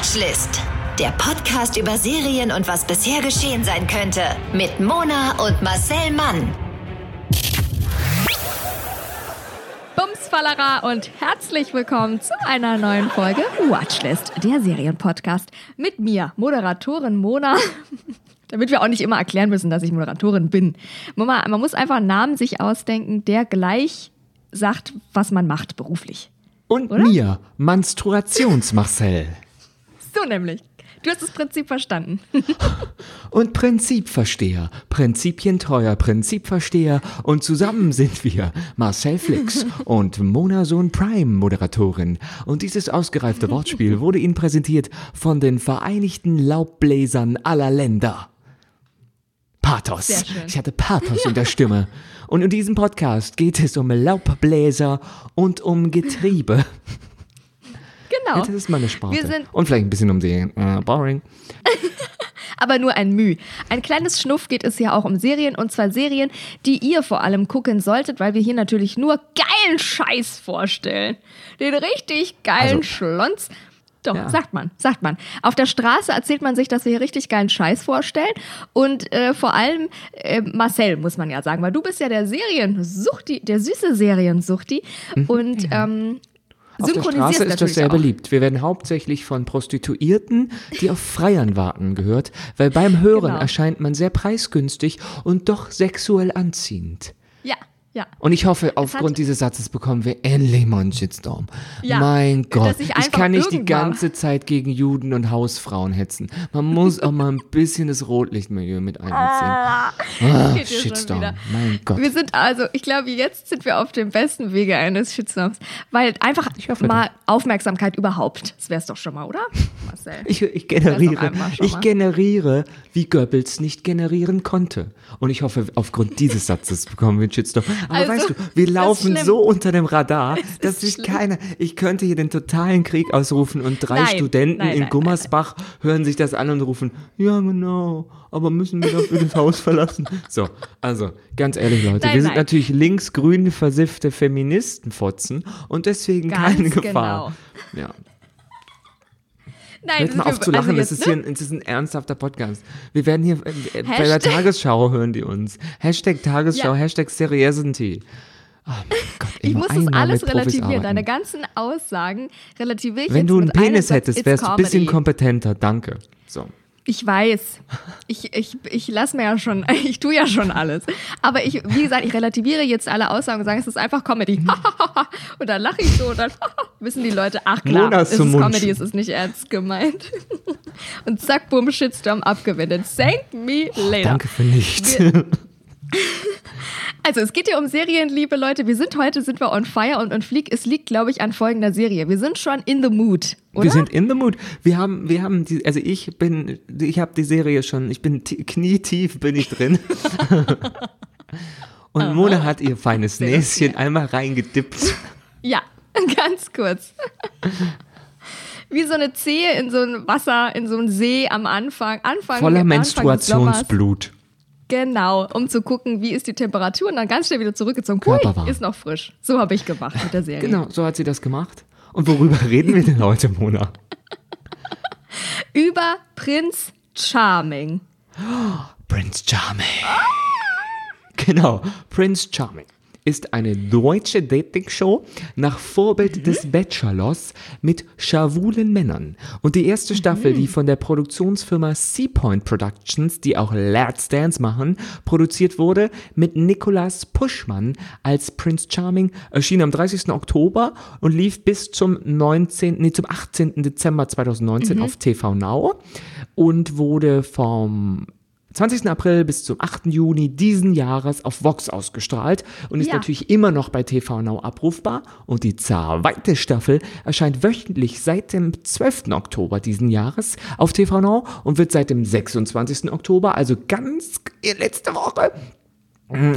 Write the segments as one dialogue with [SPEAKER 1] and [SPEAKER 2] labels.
[SPEAKER 1] Watchlist. Der Podcast über Serien und was bisher geschehen sein könnte. Mit Mona und Marcel Mann.
[SPEAKER 2] Bumsfallerer und herzlich willkommen zu einer neuen Folge Watchlist, der Serienpodcast. Mit mir, Moderatorin Mona. Damit wir auch nicht immer erklären müssen, dass ich Moderatorin bin. Mama, man muss einfach einen Namen sich ausdenken, der gleich sagt, was man macht beruflich.
[SPEAKER 3] Und
[SPEAKER 2] Oder?
[SPEAKER 3] mir, Menstruationsmarcel.
[SPEAKER 2] So nämlich. Du hast das Prinzip verstanden.
[SPEAKER 3] Und Prinzipversteher, Prinzipientreuer Prinzipversteher und zusammen sind wir Marcel Flix und Mona Sohn Prime Moderatorin. Und dieses ausgereifte Wortspiel wurde Ihnen präsentiert von den Vereinigten Laubbläsern aller Länder. Pathos. Ich hatte Pathos in der Stimme. Und in diesem Podcast geht es um Laubbläser und um Getriebe.
[SPEAKER 2] Genau.
[SPEAKER 3] Das ist meine Sparte.
[SPEAKER 2] Wir sind-
[SPEAKER 3] und vielleicht ein bisschen um Serien. Äh, boring.
[SPEAKER 2] aber nur ein Müh. Ein kleines Schnuff geht es ja auch um Serien und zwar Serien, die ihr vor allem gucken solltet, weil wir hier natürlich nur geilen Scheiß vorstellen. Den richtig geilen
[SPEAKER 3] Also-
[SPEAKER 2] Schlons. Doch,
[SPEAKER 3] Ja.
[SPEAKER 2] sagt man, sagt man. Auf der Straße erzählt man sich, dass wir hier richtig geilen Scheiß vorstellen. Und äh, vor allem äh, Marcel, muss man ja sagen, weil du bist ja der Seriensuchti, der süße Seriensuchti. Und ähm,
[SPEAKER 3] Auf der Straße ist das sehr
[SPEAKER 2] auch.
[SPEAKER 3] beliebt. Wir werden hauptsächlich von Prostituierten, die auf Freiern warten, gehört, weil beim Hören
[SPEAKER 2] Genau.
[SPEAKER 3] erscheint man sehr preisgünstig und doch sexuell anziehend.
[SPEAKER 2] Ja, ja.
[SPEAKER 3] Und ich hoffe, aufgrund dieses Satzes bekommen wir endlich mal einen Shitstorm.
[SPEAKER 2] Ja,
[SPEAKER 3] mein Gott,
[SPEAKER 2] ich
[SPEAKER 3] ich, kann nicht die ganze Zeit gegen Juden und Hausfrauen hetzen. Man muss auch mal ein bisschen das Rotlichtmilieu mit einbeziehen. Ah,
[SPEAKER 2] schon
[SPEAKER 3] Shitstorm, mein Gott.
[SPEAKER 2] Wir sind also, ich glaube, jetzt sind wir auf dem besten Wege eines Shitstorms, weil einfach
[SPEAKER 3] Ich hoffe
[SPEAKER 2] mal Aufmerksamkeit überhaupt. Das wär's doch schon mal, oder? Marcel.
[SPEAKER 3] Ich, ich generiere, ich generiere, wie Goebbels nicht generieren konnte. Und ich hoffe, aufgrund dieses Satzes bekommen wir einen Shitstorm. Aber
[SPEAKER 2] Also,
[SPEAKER 3] weißt du, wir laufen so unter dem Radar, dass sich keiner, ich könnte hier den totalen Krieg ausrufen und drei
[SPEAKER 2] Nein,
[SPEAKER 3] Studenten
[SPEAKER 2] nein,
[SPEAKER 3] in
[SPEAKER 2] nein,
[SPEAKER 3] Gummersbach hören sich das an und rufen, ja genau, aber müssen wir dafür das Haus verlassen? So, also, ganz ehrlich Leute, wir sind natürlich linksgrün versiffte Feministenfotzen und deswegen
[SPEAKER 2] Ganz
[SPEAKER 3] keine Gefahr.
[SPEAKER 2] genau.
[SPEAKER 3] Ja.
[SPEAKER 2] Nein,
[SPEAKER 3] Hört mal auf zu lachen,
[SPEAKER 2] also
[SPEAKER 3] es, ist
[SPEAKER 2] ne?
[SPEAKER 3] hier, ein- es ist ein ernsthafter Podcast. Wir werden hier, äh, bei der Tagesschau hören die uns. Hashtag Tagesschau,
[SPEAKER 2] Ja.
[SPEAKER 3] Hashtag Seriosity. Oh mein Gott,
[SPEAKER 2] Ich muss das alles relativieren. Deine ganzen Aussagen relativiere ich
[SPEAKER 3] Wenn du einen Penis hättest, wärst du ein bisschen kompetenter. Danke. So.
[SPEAKER 2] Ich weiß. Ich, ich, ich lasse mir ja schon, ich tue ja schon alles. Aber ich, wie gesagt, ich relativiere jetzt alle Aussagen und sage, es ist einfach Comedy. und dann lache ich so und dann wissen die Leute, ach klar, es ist. Comedy, es ist nicht ernst gemeint. und zack, bumm, Shitstorm abgewendet. Thank me later.
[SPEAKER 3] Danke für nichts.
[SPEAKER 2] Also es geht hier um Serien, liebe Leute. Wir sind heute, sind wir on fire und on fleek. Es liegt, glaube ich, an folgender Serie. Wir sind schon in the mood, oder?
[SPEAKER 3] Wir sind in the mood. Wir haben, wir haben die, also ich bin, ich habe die Serie schon, ich bin knietief bin ich drin. Und Mona hat ihr feines
[SPEAKER 2] Sehr
[SPEAKER 3] Näschen einmal reingedippt.
[SPEAKER 2] Ja, ganz kurz. Wie so eine Zehe in so ein Wasser, in so einen See am Anfang. Anfang
[SPEAKER 3] Voller. Menstruationsblut.
[SPEAKER 2] Genau, um zu gucken, wie ist die Temperatur und dann ganz schnell wieder zurückgezogen.
[SPEAKER 3] Körperwarm.
[SPEAKER 2] Hui, ist noch frisch. So habe ich gemacht mit der Serie.
[SPEAKER 3] Genau, so hat sie das gemacht. Und worüber reden wir denn heute, Mona?
[SPEAKER 2] Über Prinz Charming.
[SPEAKER 3] Prince Charming. Genau, Prince Charming ist eine deutsche Dating-Show nach Vorbild des Bachelors mit schawulen Männern. Und die erste Staffel, die von der Produktionsfirma Seapoint Productions, die auch Let's Dance machen, produziert wurde, mit Nicolas Puschmann als Prince Charming, erschien am 30. Oktober und lief bis zum 19., nee, zum 18. Dezember 2019 auf TV Now und wurde vom 20. April bis zum 8. Juni diesen Jahres auf Vox ausgestrahlt und ist
[SPEAKER 2] Ja.
[SPEAKER 3] natürlich immer noch bei TV Now abrufbar. Und die zweite Staffel erscheint wöchentlich seit dem 12. Oktober diesen Jahres auf TV Now und wird seit dem 26. Oktober, also ganz letzte Woche,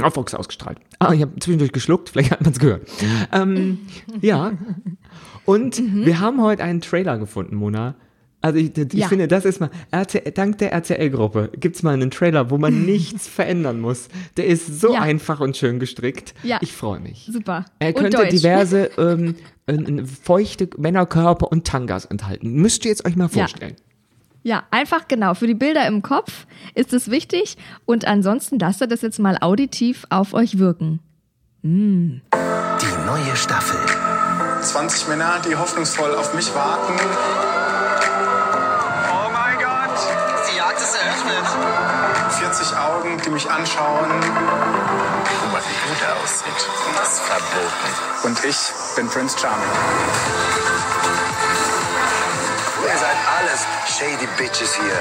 [SPEAKER 3] auf Vox ausgestrahlt. Ah, ich habe zwischendurch geschluckt, vielleicht hat man es gehört. ähm, ja. Und wir haben heute einen Trailer gefunden, Mona. Also ich, ich
[SPEAKER 2] Ja.
[SPEAKER 3] finde, das ist mal, RTL, dank der RTL-Gruppe gibt es mal einen Trailer, wo man nichts verändern muss. Der ist so
[SPEAKER 2] Ja.
[SPEAKER 3] einfach und schön gestrickt.
[SPEAKER 2] Ja.
[SPEAKER 3] Ich freue mich.
[SPEAKER 2] Super.
[SPEAKER 3] Er
[SPEAKER 2] Und
[SPEAKER 3] könnte
[SPEAKER 2] Deutsch.
[SPEAKER 3] diverse ähm, äh, feuchte Männerkörper und Tangas enthalten. Müsst ihr jetzt euch mal vorstellen.
[SPEAKER 2] Ja, einfach genau. Für die Bilder im Kopf ist es wichtig. Und ansonsten lasst ihr das jetzt mal auditiv auf euch wirken.
[SPEAKER 4] Die neue Staffel.
[SPEAKER 5] 20 Männer, die hoffnungsvoll auf mich warten. Augen, die mich anschauen.
[SPEAKER 4] Guck mal, wie gut er aussieht. Das ist verboten.
[SPEAKER 5] Und ich bin Prince Charming.
[SPEAKER 4] Ihr seid alles shady Bitches hier.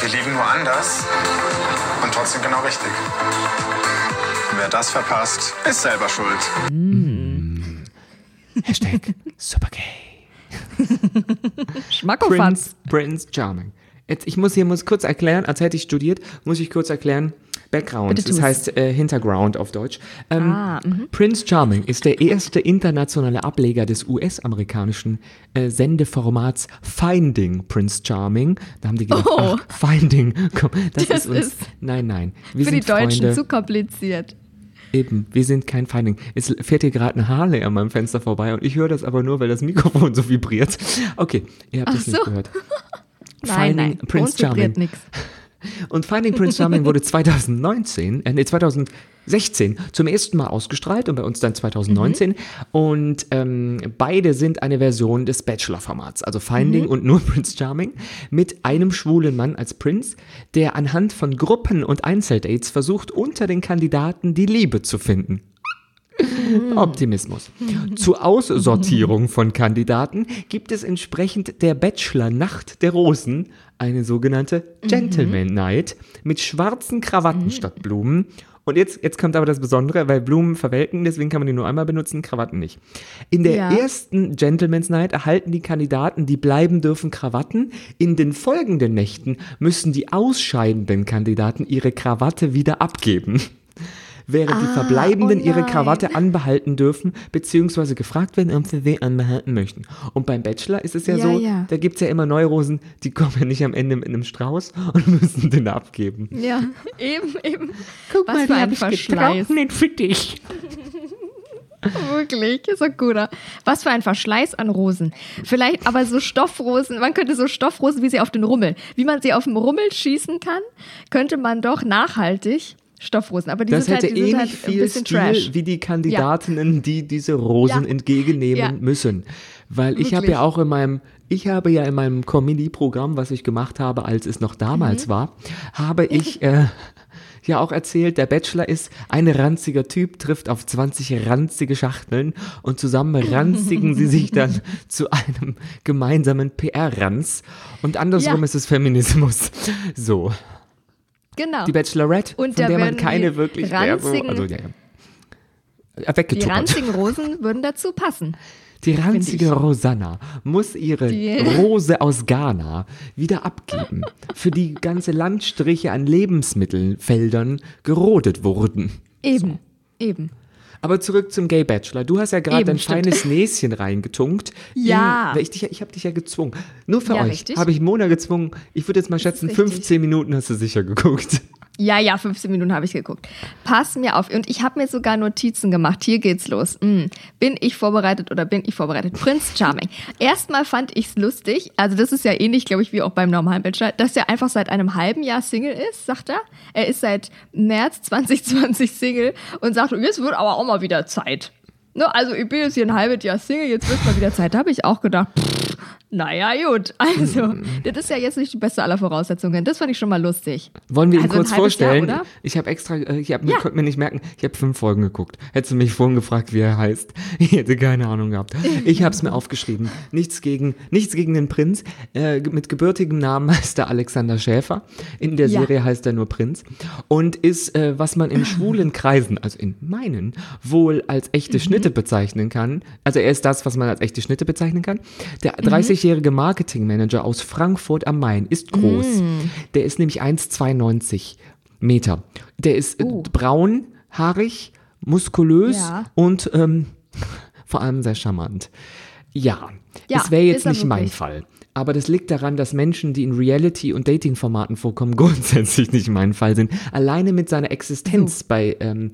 [SPEAKER 5] Wir lieben nur anders und trotzdem genau richtig. Wer das verpasst, ist selber schuld.
[SPEAKER 3] Hashtag Supergay.
[SPEAKER 2] Schmackofatz.
[SPEAKER 3] Prince, Prince Charming. Jetzt, ich muss hier muss kurz erklären, als hätte ich studiert, muss ich kurz erklären. Background, das heißt äh, Hinterground auf Deutsch. Ähm,
[SPEAKER 2] Ah,
[SPEAKER 3] Prince Charming ist der erste internationale Ableger des US-amerikanischen äh, Sendeformats Finding Prince Charming. Da haben die gedacht,
[SPEAKER 2] Oh.
[SPEAKER 3] ach, Finding, komm, das,
[SPEAKER 2] Das
[SPEAKER 3] ist uns.
[SPEAKER 2] ist
[SPEAKER 3] nein, nein, wir
[SPEAKER 2] Für die Deutschen
[SPEAKER 3] Freunde.
[SPEAKER 2] zu kompliziert.
[SPEAKER 3] Eben, wir sind kein Finding. Es fährt hier gerade eine Harley an meinem Fenster vorbei und ich höre das aber nur, weil das Mikrofon so vibriert. Okay, ihr habt
[SPEAKER 2] Ach
[SPEAKER 3] es nicht
[SPEAKER 2] so.
[SPEAKER 3] gehört.
[SPEAKER 2] Nein,
[SPEAKER 3] Finding
[SPEAKER 2] nein.
[SPEAKER 3] Prince Charming.
[SPEAKER 2] nix.
[SPEAKER 3] Und Finding Prince Charming wurde 2019, äh, nee, 2016 zum ersten Mal ausgestrahlt und bei uns dann 2019. Und ähm, beide sind eine Version des Bachelor-Formats, also Finding und nur Prince Charming, mit einem schwulen Mann als Prinz, der anhand von Gruppen- und Einzeldates versucht, unter den Kandidaten die Liebe zu finden. Optimismus. Zur Aussortierung von Kandidaten gibt es entsprechend der Bachelor Nacht der Rosen eine sogenannte Gentleman Night mit schwarzen Krawatten statt Blumen. Und jetzt, jetzt kommt aber das Besondere, weil Blumen verwelken, deswegen kann man die nur einmal benutzen, Krawatten nicht. In der
[SPEAKER 2] Ja.
[SPEAKER 3] ersten Gentleman's Night erhalten die Kandidaten, die bleiben dürfen, Krawatten. In den folgenden Nächten müssen die ausscheidenden Kandidaten ihre Krawatte wieder abgeben. Während die Verbleibenden
[SPEAKER 2] oh
[SPEAKER 3] ihre. Krawatte anbehalten dürfen, beziehungsweise gefragt werden, ob sie sie anbehalten möchten. Und beim Bachelor ist es ja,
[SPEAKER 2] Ja,
[SPEAKER 3] so,
[SPEAKER 2] ja.
[SPEAKER 3] da gibt es ja immer Neurosen, die kommen ja nicht am Ende mit einem Strauß und müssen den abgeben.
[SPEAKER 2] Ja, eben, eben. Was für ein Verschleiß.
[SPEAKER 3] für dich.
[SPEAKER 2] Wirklich, ist guter. Was für ein Verschleiß an Rosen. Vielleicht aber so Stoffrosen, man könnte so Stoffrosen, wie sie auf den Rummel, wie man sie auf dem Rummel schießen kann, könnte man doch nachhaltig Stoffrosen. Aber die
[SPEAKER 3] Das
[SPEAKER 2] sind
[SPEAKER 3] hätte
[SPEAKER 2] halt, die
[SPEAKER 3] ähnlich
[SPEAKER 2] halt
[SPEAKER 3] viel Stil
[SPEAKER 2] trash.
[SPEAKER 3] wie die Kandidatinnen, die diese Rosen
[SPEAKER 2] Ja.
[SPEAKER 3] entgegennehmen
[SPEAKER 2] Ja.
[SPEAKER 3] müssen. Weil ich habe ja auch in meinem, ich habe ja in meinem Comedy-Programm, was ich gemacht habe, als es noch damals
[SPEAKER 2] Mhm.
[SPEAKER 3] war, habe ich äh, ja auch erzählt, der Bachelor ist ein ranziger Typ, trifft auf 20 ranzige Schachteln und zusammen ranzigen sie sich dann zu einem gemeinsamen PR-Ranz. Und andersrum
[SPEAKER 2] Ja.
[SPEAKER 3] ist es Feminismus. So.
[SPEAKER 2] Genau.
[SPEAKER 3] Die Bachelorette,
[SPEAKER 2] Und
[SPEAKER 3] von der man keine
[SPEAKER 2] die
[SPEAKER 3] wirklich mehr so,
[SPEAKER 2] ranzigen-
[SPEAKER 3] also ja, ja.
[SPEAKER 2] die
[SPEAKER 3] weggetuppert.
[SPEAKER 2] ranzigen Rosen würden dazu passen.
[SPEAKER 3] Die ranzige. Rosanna muss ihre
[SPEAKER 2] Die-
[SPEAKER 3] Rose aus Ghana wieder abgeben, für die ganze Landstriche an Lebensmittelfeldern gerodet wurden.
[SPEAKER 2] Eben, eben.
[SPEAKER 3] Aber zurück zum Gay Bachelor. Du hast ja gerade dein
[SPEAKER 2] stimmt.
[SPEAKER 3] feines Näschen reingetunkt.
[SPEAKER 2] Ja.
[SPEAKER 3] In, ich dich, ich habe dich ja gezwungen. Nur für
[SPEAKER 2] Ja,
[SPEAKER 3] euch habe ich Mona gezwungen. Ich würde jetzt mal schätzen,
[SPEAKER 2] richtig.
[SPEAKER 3] 15 Minuten hast du sicher geguckt.
[SPEAKER 2] Ja, ja, 15 Minuten habe ich geguckt. Pass mir auf. Und ich habe mir sogar Notizen gemacht. Hier geht's los. Hm. Bin ich vorbereitet oder bin ich vorbereitet? Prinz Charming. Erstmal fand ich's lustig. Also, das ist ja ähnlich, glaube ich, wie auch beim normalen Bachelor, dass er einfach seit einem halben Jahr Single ist, sagt er. Er ist seit März 2020 Single und sagt, jetzt wird aber auch mal wieder Zeit. Ne, also, ich bin jetzt hier ein halbes Jahr Single, jetzt wird mal wieder Zeit. Da habe ich auch gedacht, pff, naja, gut. Also, das ist ja jetzt nicht die beste aller Voraussetzungen. Das fand ich schon mal lustig.
[SPEAKER 3] Wollen wir ihn
[SPEAKER 2] Also
[SPEAKER 3] kurz vorstellen?
[SPEAKER 2] Jahr,
[SPEAKER 3] ich habe extra, äh, ich hab,
[SPEAKER 2] Ja.
[SPEAKER 3] mir konnte mir nicht merken, ich habe fünf Folgen geguckt. Hättest du mich vorhin gefragt, wie er heißt, ich hätte keine Ahnung gehabt. Ich habe es mir aufgeschrieben. Nichts gegen, nichts gegen den Prinz. Äh, mit gebürtigem Namen heißt er Alexander Schäfer. In der
[SPEAKER 2] Ja.
[SPEAKER 3] Serie heißt er nur Prinz. Und ist, äh, was man in schwulen Kreisen, also in meinen, wohl als echte Schnitte bezeichnen kann. Also er ist das, was man als echte Schnitte bezeichnen kann. Der 30-jährige Marketingmanager aus Frankfurt am Main ist groß. Der ist nämlich 1,92 Meter. Der ist äh, braun, haarig, muskulös
[SPEAKER 2] Ja.
[SPEAKER 3] und ähm, vor allem sehr charmant. Ja,
[SPEAKER 2] Ja,
[SPEAKER 3] das wäre jetzt nicht mein. Fall. Aber das liegt daran, dass Menschen, die in Reality- und Dating-Formaten vorkommen, grundsätzlich nicht mein Fall sind. Alleine mit seiner Existenz bei ähm,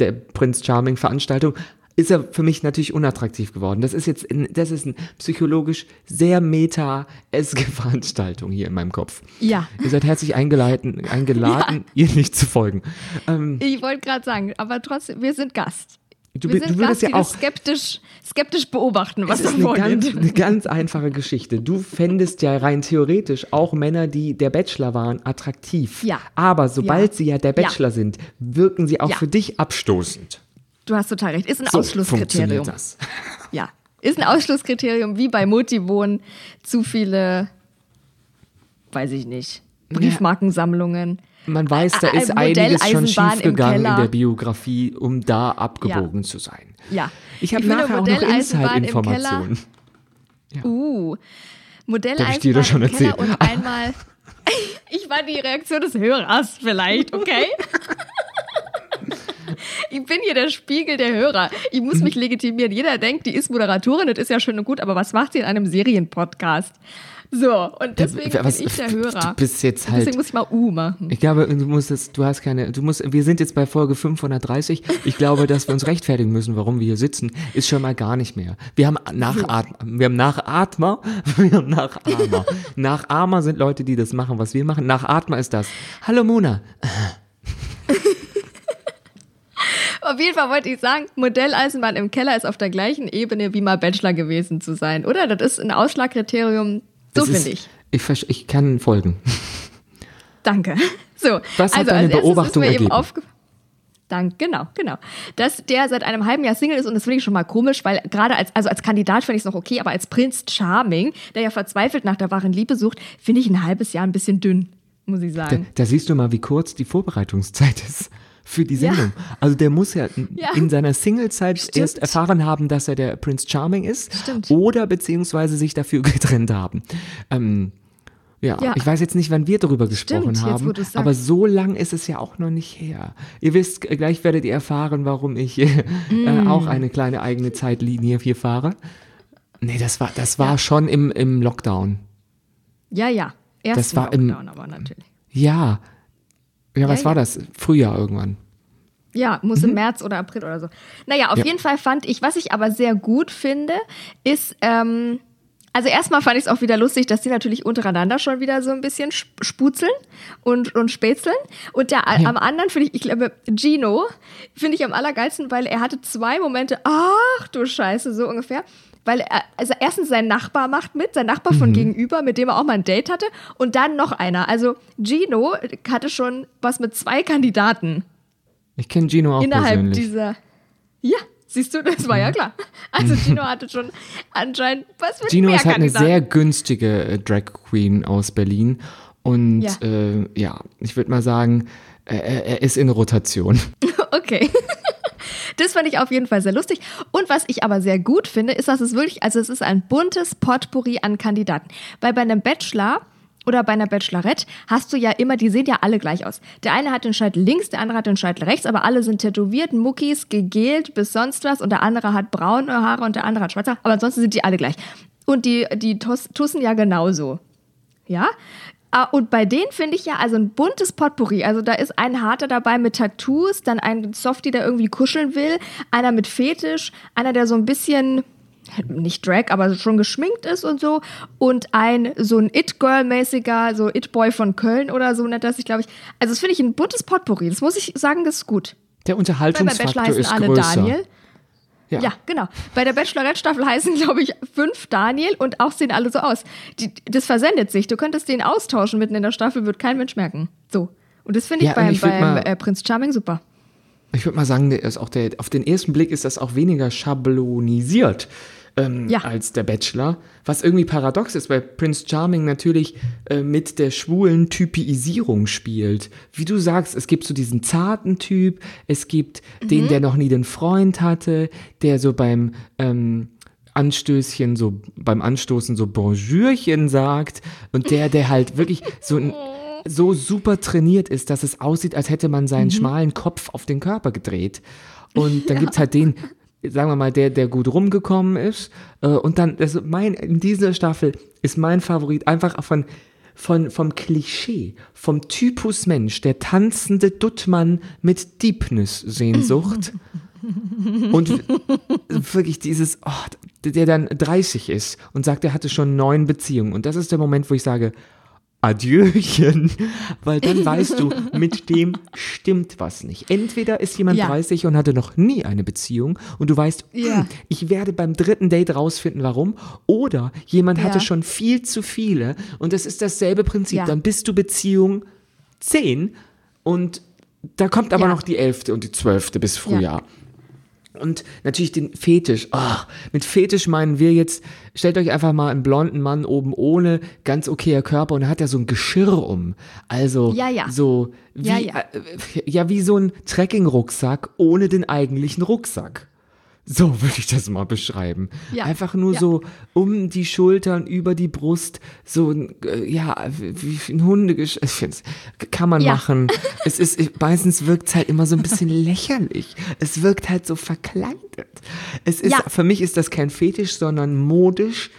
[SPEAKER 3] der Prince Charming-Veranstaltung ist er für mich natürlich unattraktiv geworden. Das ist jetzt, ein, das ist eine psychologisch sehr meta-eske Veranstaltung hier in meinem Kopf.
[SPEAKER 2] Ja.
[SPEAKER 3] Ihr seid herzlich eingeladen, eingeladen ihr nicht zu folgen. Ähm,
[SPEAKER 2] Ich wollte gerade sagen, aber trotzdem, wir sind Gast.
[SPEAKER 3] du,
[SPEAKER 2] Wir sind
[SPEAKER 3] du würdest
[SPEAKER 2] Gast,
[SPEAKER 3] ja
[SPEAKER 2] das
[SPEAKER 3] auch
[SPEAKER 2] skeptisch, skeptisch beobachten, was
[SPEAKER 3] Es
[SPEAKER 2] da
[SPEAKER 3] ist eine ganz, eine ganz einfache Geschichte. Du fändest ja rein theoretisch auch Männer, die der Bachelor waren, attraktiv.
[SPEAKER 2] Ja.
[SPEAKER 3] Aber sobald
[SPEAKER 2] Ja.
[SPEAKER 3] sie ja der
[SPEAKER 2] Ja.
[SPEAKER 3] Bachelor sind, wirken sie auch
[SPEAKER 2] Ja.
[SPEAKER 3] für dich abstoßend.
[SPEAKER 2] Du hast total recht. Ist ein
[SPEAKER 3] So
[SPEAKER 2] Ausschlusskriterium.
[SPEAKER 3] das.
[SPEAKER 2] Ja. Ist ein Ausschlusskriterium, wie bei Motivon zu viele, weiß ich nicht, Briefmarkensammlungen.
[SPEAKER 3] Man weiß, da ist einiges schon schiefgegangen in der Biografie, um da abgebogen zu sein.
[SPEAKER 2] Ja.
[SPEAKER 3] Ich habe nachher auch noch Inside-Informationen.
[SPEAKER 2] Uh.
[SPEAKER 3] Hab
[SPEAKER 2] Modelleisenbahn
[SPEAKER 3] ich dir doch schon
[SPEAKER 2] im
[SPEAKER 3] erzählt.
[SPEAKER 2] und einmal. Ich war die Reaktion des Hörers vielleicht, okay? Ich bin hier der Spiegel der Hörer. Ich muss mich legitimieren. Jeder denkt, die ist Moderatorin, das ist ja schön und gut, aber was macht sie in einem Serienpodcast? So, und deswegen
[SPEAKER 3] was-
[SPEAKER 2] bin ich der Hörer.
[SPEAKER 3] du bist jetzt halt-
[SPEAKER 2] Deswegen muss ich mal U machen.
[SPEAKER 3] Ich glaube, du musst es, du hast keine, du musst, wir sind jetzt bei Folge 530. Ich glaube, dass wir uns rechtfertigen müssen, warum wir hier sitzen, ist schon mal gar nicht mehr. Wir haben Nachatmer, wir haben Nachatmer, wir haben Nachahmer. Nachahmer sind Leute, die das machen, was wir machen. Nachatmer ist das. Hallo Mona.
[SPEAKER 2] Auf jeden Fall wollte ich sagen, Modelleisenbahn im Keller ist auf der gleichen Ebene wie mal Bachelor gewesen zu sein, oder? Das ist ein Ausschlagkriterium. So finde ich.
[SPEAKER 3] Ich, ich kann folgen.
[SPEAKER 2] Danke. So,
[SPEAKER 3] Was hat
[SPEAKER 2] also
[SPEAKER 3] deine
[SPEAKER 2] als
[SPEAKER 3] Beobachtung
[SPEAKER 2] ist mir eben
[SPEAKER 3] ergeben?
[SPEAKER 2] aufge Dank, genau, genau. Dass der seit einem halben Jahr Single ist und das finde ich schon mal komisch, weil gerade als, also als Kandidat finde ich es noch okay, aber als Prinz Charming, der ja verzweifelt nach der wahren Liebe sucht, finde ich ein halbes Jahr ein bisschen dünn, muss ich
[SPEAKER 3] Da,
[SPEAKER 2] sagen.
[SPEAKER 3] da siehst du mal, wie kurz die Vorbereitungszeit ist für die
[SPEAKER 2] Ja.
[SPEAKER 3] Sendung. Also der muss ja, in-
[SPEAKER 2] Ja.
[SPEAKER 3] in seiner Singlezeit
[SPEAKER 2] Stimmt.
[SPEAKER 3] erst erfahren haben, dass er der Prince Charming ist
[SPEAKER 2] Stimmt.
[SPEAKER 3] oder beziehungsweise sich dafür getrennt haben. Ähm, ja,
[SPEAKER 2] Ja.
[SPEAKER 3] ich weiß jetzt nicht, wann wir darüber gesprochen
[SPEAKER 2] jetzt, wo
[SPEAKER 3] haben,
[SPEAKER 2] sagst.
[SPEAKER 3] aber so lang ist es ja auch noch nicht her. Ihr wisst, gleich werdet ihr erfahren, warum ich äh,
[SPEAKER 2] Mm.
[SPEAKER 3] auch eine kleine eigene Zeitlinie hier fahre. Nee, das war, das war schon im, im Lockdown.
[SPEAKER 2] Ja, ja. Erst
[SPEAKER 3] Das war im-
[SPEAKER 2] Lockdown, aber natürlich.
[SPEAKER 3] Ja. Ja, was
[SPEAKER 2] Ja,
[SPEAKER 3] war
[SPEAKER 2] ja.
[SPEAKER 3] das? Frühjahr irgendwann.
[SPEAKER 2] Ja, muss im März oder April oder so. Naja, auf
[SPEAKER 3] Mhm. Ja.
[SPEAKER 2] jeden Fall fand ich, was ich aber sehr gut finde, ist, ähm, also erstmal fand ich es auch wieder lustig, dass die natürlich untereinander schon wieder so ein bisschen sp- sputzeln und, und spätzeln. Und der, am anderen finde ich, ich glaube, Gino finde ich am allergeilsten, weil er hatte zwei Momente, ach du Scheiße, so ungefähr. Weil er, also erstens sein Nachbar macht mit, sein Nachbar
[SPEAKER 3] Mhm.
[SPEAKER 2] von gegenüber, mit dem er auch mal ein Date hatte. Und dann noch einer. Also Gino hatte schon was mit zwei Kandidaten
[SPEAKER 3] Ich kenne Gino auch
[SPEAKER 2] innerhalb
[SPEAKER 3] persönlich.
[SPEAKER 2] dieser. Ja, siehst du, das war ja klar. Also Gino hatte schon anscheinend was mit
[SPEAKER 3] Gino
[SPEAKER 2] mehr
[SPEAKER 3] ist halt eine
[SPEAKER 2] Kandidaten.
[SPEAKER 3] sehr günstige äh, Drag Queen aus Berlin. Und
[SPEAKER 2] Ja.
[SPEAKER 3] ja, äh, ja ich würde mal sagen, äh, er er ist in Rotation.
[SPEAKER 2] Okay. Das fand ich auf jeden Fall sehr lustig. Und was ich aber sehr gut finde, ist, dass es wirklich, also es ist ein buntes Potpourri an Kandidaten. Weil bei einem Bachelor oder bei einer Bachelorette hast du ja immer, die sehen ja alle gleich aus. Der eine hat den Scheitel links, der andere hat den Scheitel rechts, aber alle sind tätowiert, Muckis, gegelt bis sonst was und der andere hat braune Haare und der andere hat schwarze Haare, aber ansonsten sind die alle gleich. Und die, die Tus- Tussen ja genauso. Ja? Ah, Und bei denen finde ich ja also ein buntes Potpourri. Also da ist ein harter dabei mit Tattoos, dann ein Softie, der irgendwie kuscheln will, einer mit Fetisch, einer, der so ein bisschen nicht Drag, aber schon geschminkt ist und so und ein so ein It-Girl-mäßiger, so It-Boy von Köln oder so nennt das sich, glaube ich. Also das finde ich ein buntes Potpourri. Das muss ich sagen, das ist gut.
[SPEAKER 3] Der Unterhaltungsfaktor ist
[SPEAKER 2] alle
[SPEAKER 3] größer.
[SPEAKER 2] Daniel.
[SPEAKER 3] Ja.
[SPEAKER 2] Ja, genau. Bei der Bachelorette-Staffel heißen, glaube ich, fünf Daniel und auch sehen alle so aus. Die, das versendet sich. Du könntest den austauschen mitten in der Staffel, wird kein Mensch merken. So. Und das finde ich
[SPEAKER 3] Ja,
[SPEAKER 2] beim,
[SPEAKER 3] ich
[SPEAKER 2] beim
[SPEAKER 3] mal-
[SPEAKER 2] äh, Prinz Charming super.
[SPEAKER 3] Ich würde mal sagen, der ist auch der, auf den ersten Blick ist das auch weniger schablonisiert ähm,
[SPEAKER 2] Ja.
[SPEAKER 3] als der Bachelor. Was irgendwie paradox ist, weil Prince Charming natürlich äh, mit der schwulen Typisierung spielt. Wie du sagst, es gibt so diesen zarten Typ, es gibt den, der noch nie den Freund hatte, der so beim ähm, Anstößchen, so beim Anstoßen so Bonjourchen sagt und der, der halt wirklich so ein so super trainiert ist, dass es aussieht, als hätte man seinen schmalen Kopf auf den Körper gedreht. Und dann gibt's halt den, sagen wir mal, der, der gut rumgekommen ist. Äh, und dann, also mein, in dieser Staffel ist mein Favorit einfach von, von, vom Klischee, vom Typus Mensch, der tanzende Duttmann mit Diebnis-Sehnsucht. und wirklich dieses, oh, der dann 30 ist und sagt, er hatte schon neun Beziehungen. Und das ist der Moment, wo ich sage, Adieuchen, weil dann weißt du, mit dem stimmt was nicht. Entweder ist jemand
[SPEAKER 2] Ja.
[SPEAKER 3] 30 und hatte noch nie eine Beziehung und du weißt,
[SPEAKER 2] Ja.
[SPEAKER 3] hm, ich werde beim dritten Date rausfinden, warum. Oder jemand
[SPEAKER 2] Ja.
[SPEAKER 3] hatte schon viel zu viele und das ist dasselbe Prinzip. Dann bist du Beziehung 10 und da kommt aber noch die 11. und die 12. bis Frühjahr. Und natürlich den Fetisch. Ach, mit Fetisch meinen wir jetzt, stellt euch einfach mal einen blonden Mann oben ohne ganz okayer Körper und hat ja so ein Geschirr um. Also
[SPEAKER 2] Ja, ja.
[SPEAKER 3] so wie,
[SPEAKER 2] Ja, ja.
[SPEAKER 3] Äh, ja, wie so ein Trekking-Rucksack ohne den eigentlichen Rucksack. So würde ich das mal beschreiben.
[SPEAKER 2] Ja,
[SPEAKER 3] Einfach nur
[SPEAKER 2] ja.
[SPEAKER 3] so um die Schultern, über die Brust, so ein, äh, ja, wie ein Hundegesch... Ich find's, kann man
[SPEAKER 2] Ja.
[SPEAKER 3] machen. Es ist, meistens wirkt es halt immer so ein bisschen lächerlich. Es wirkt halt so verkleidet. Es ist, für mich ist das kein Fetisch, sondern modisch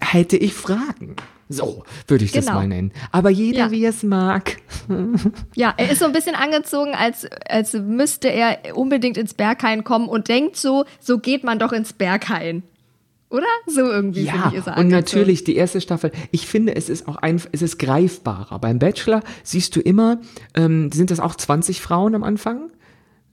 [SPEAKER 3] hätte ich Fragen. So würde ich das
[SPEAKER 2] Genau.
[SPEAKER 3] mal nennen. Aber jeder,
[SPEAKER 2] Ja.
[SPEAKER 3] wie es mag.
[SPEAKER 2] Ja, er ist so ein bisschen angezogen, als, als müsste er unbedingt ins Berghain kommen und denkt so, so geht man doch ins Berghain. Oder? So irgendwie,
[SPEAKER 3] Ja, und natürlich die erste Staffel. Ich finde, es ist auch ein, es ist greifbarer. Beim Bachelor siehst du immer, ähm, sind das auch 20 Frauen am Anfang?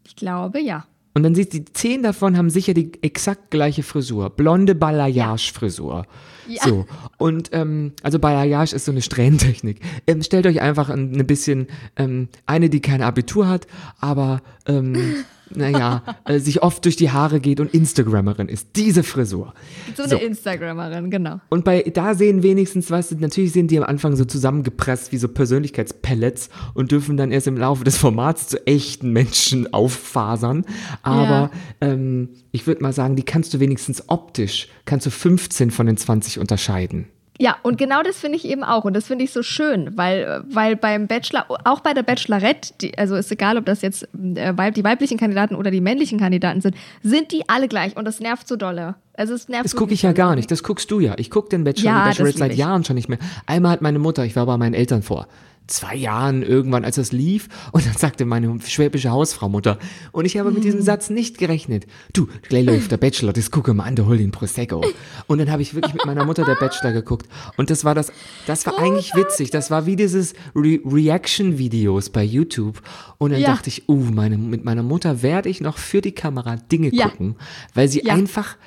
[SPEAKER 2] Ich glaube, ja.
[SPEAKER 3] Und dann siehst du, die zehn davon haben sicher die exakt gleiche Frisur. Blonde Balayage-Frisur.
[SPEAKER 2] Ja.
[SPEAKER 3] So. Und, ähm, also Balayage ist so eine Strähnentechnik. Ähm, stellt euch einfach ein, ein bisschen, ähm, eine, die kein Abitur hat, aber, ähm, naja, äh, sich oft durch die Haare geht und Instagrammerin ist. Diese Frisur.
[SPEAKER 2] So eine Instagrammerin, genau.
[SPEAKER 3] Und bei, da sehen wenigstens, weißt du, natürlich sind die am Anfang so zusammengepresst wie so Persönlichkeitspellets und dürfen dann erst im Laufe des Formats zu echten Menschen auffasern. Aber ähm, ich würde mal sagen, die kannst du wenigstens optisch, kannst du 15 von den 20 unterscheiden.
[SPEAKER 2] Ja, und genau das finde ich eben auch. Und das finde ich so schön, weil, weil beim Bachelor, auch bei der Bachelorette, die, also ist egal, ob das jetzt äh, weib, die weiblichen Kandidaten oder die männlichen Kandidaten sind, sind die alle gleich. Und das nervt so dolle. Also es nervt
[SPEAKER 3] Das gucke ich ja gar nicht, das guckst du ja. Ich gucke den Bachelor
[SPEAKER 2] Ja,
[SPEAKER 3] und Bachelorette seit. Jahren schon nicht mehr. Einmal hat meine Mutter, ich war bei meinen Eltern vor zwei Jahren irgendwann, als das lief, und dann sagte meine schwäbische Hausfrau-Mutter, und ich habe mit diesem Satz nicht gerechnet. Du, gleich läuft der Bachelor, das gucke mal an, der hol den Prosecco. Und dann habe ich wirklich mit meiner Mutter der Bachelor geguckt. Und das war das, das war eigentlich witzig. Das war wie dieses Re Reaction-Videos bei YouTube. Und dann
[SPEAKER 2] Ja.
[SPEAKER 3] dachte ich, uh, meine, mit meiner Mutter werde ich noch für die Kamera Dinge
[SPEAKER 2] Ja.
[SPEAKER 3] gucken, weil sie
[SPEAKER 2] Ja.
[SPEAKER 3] einfach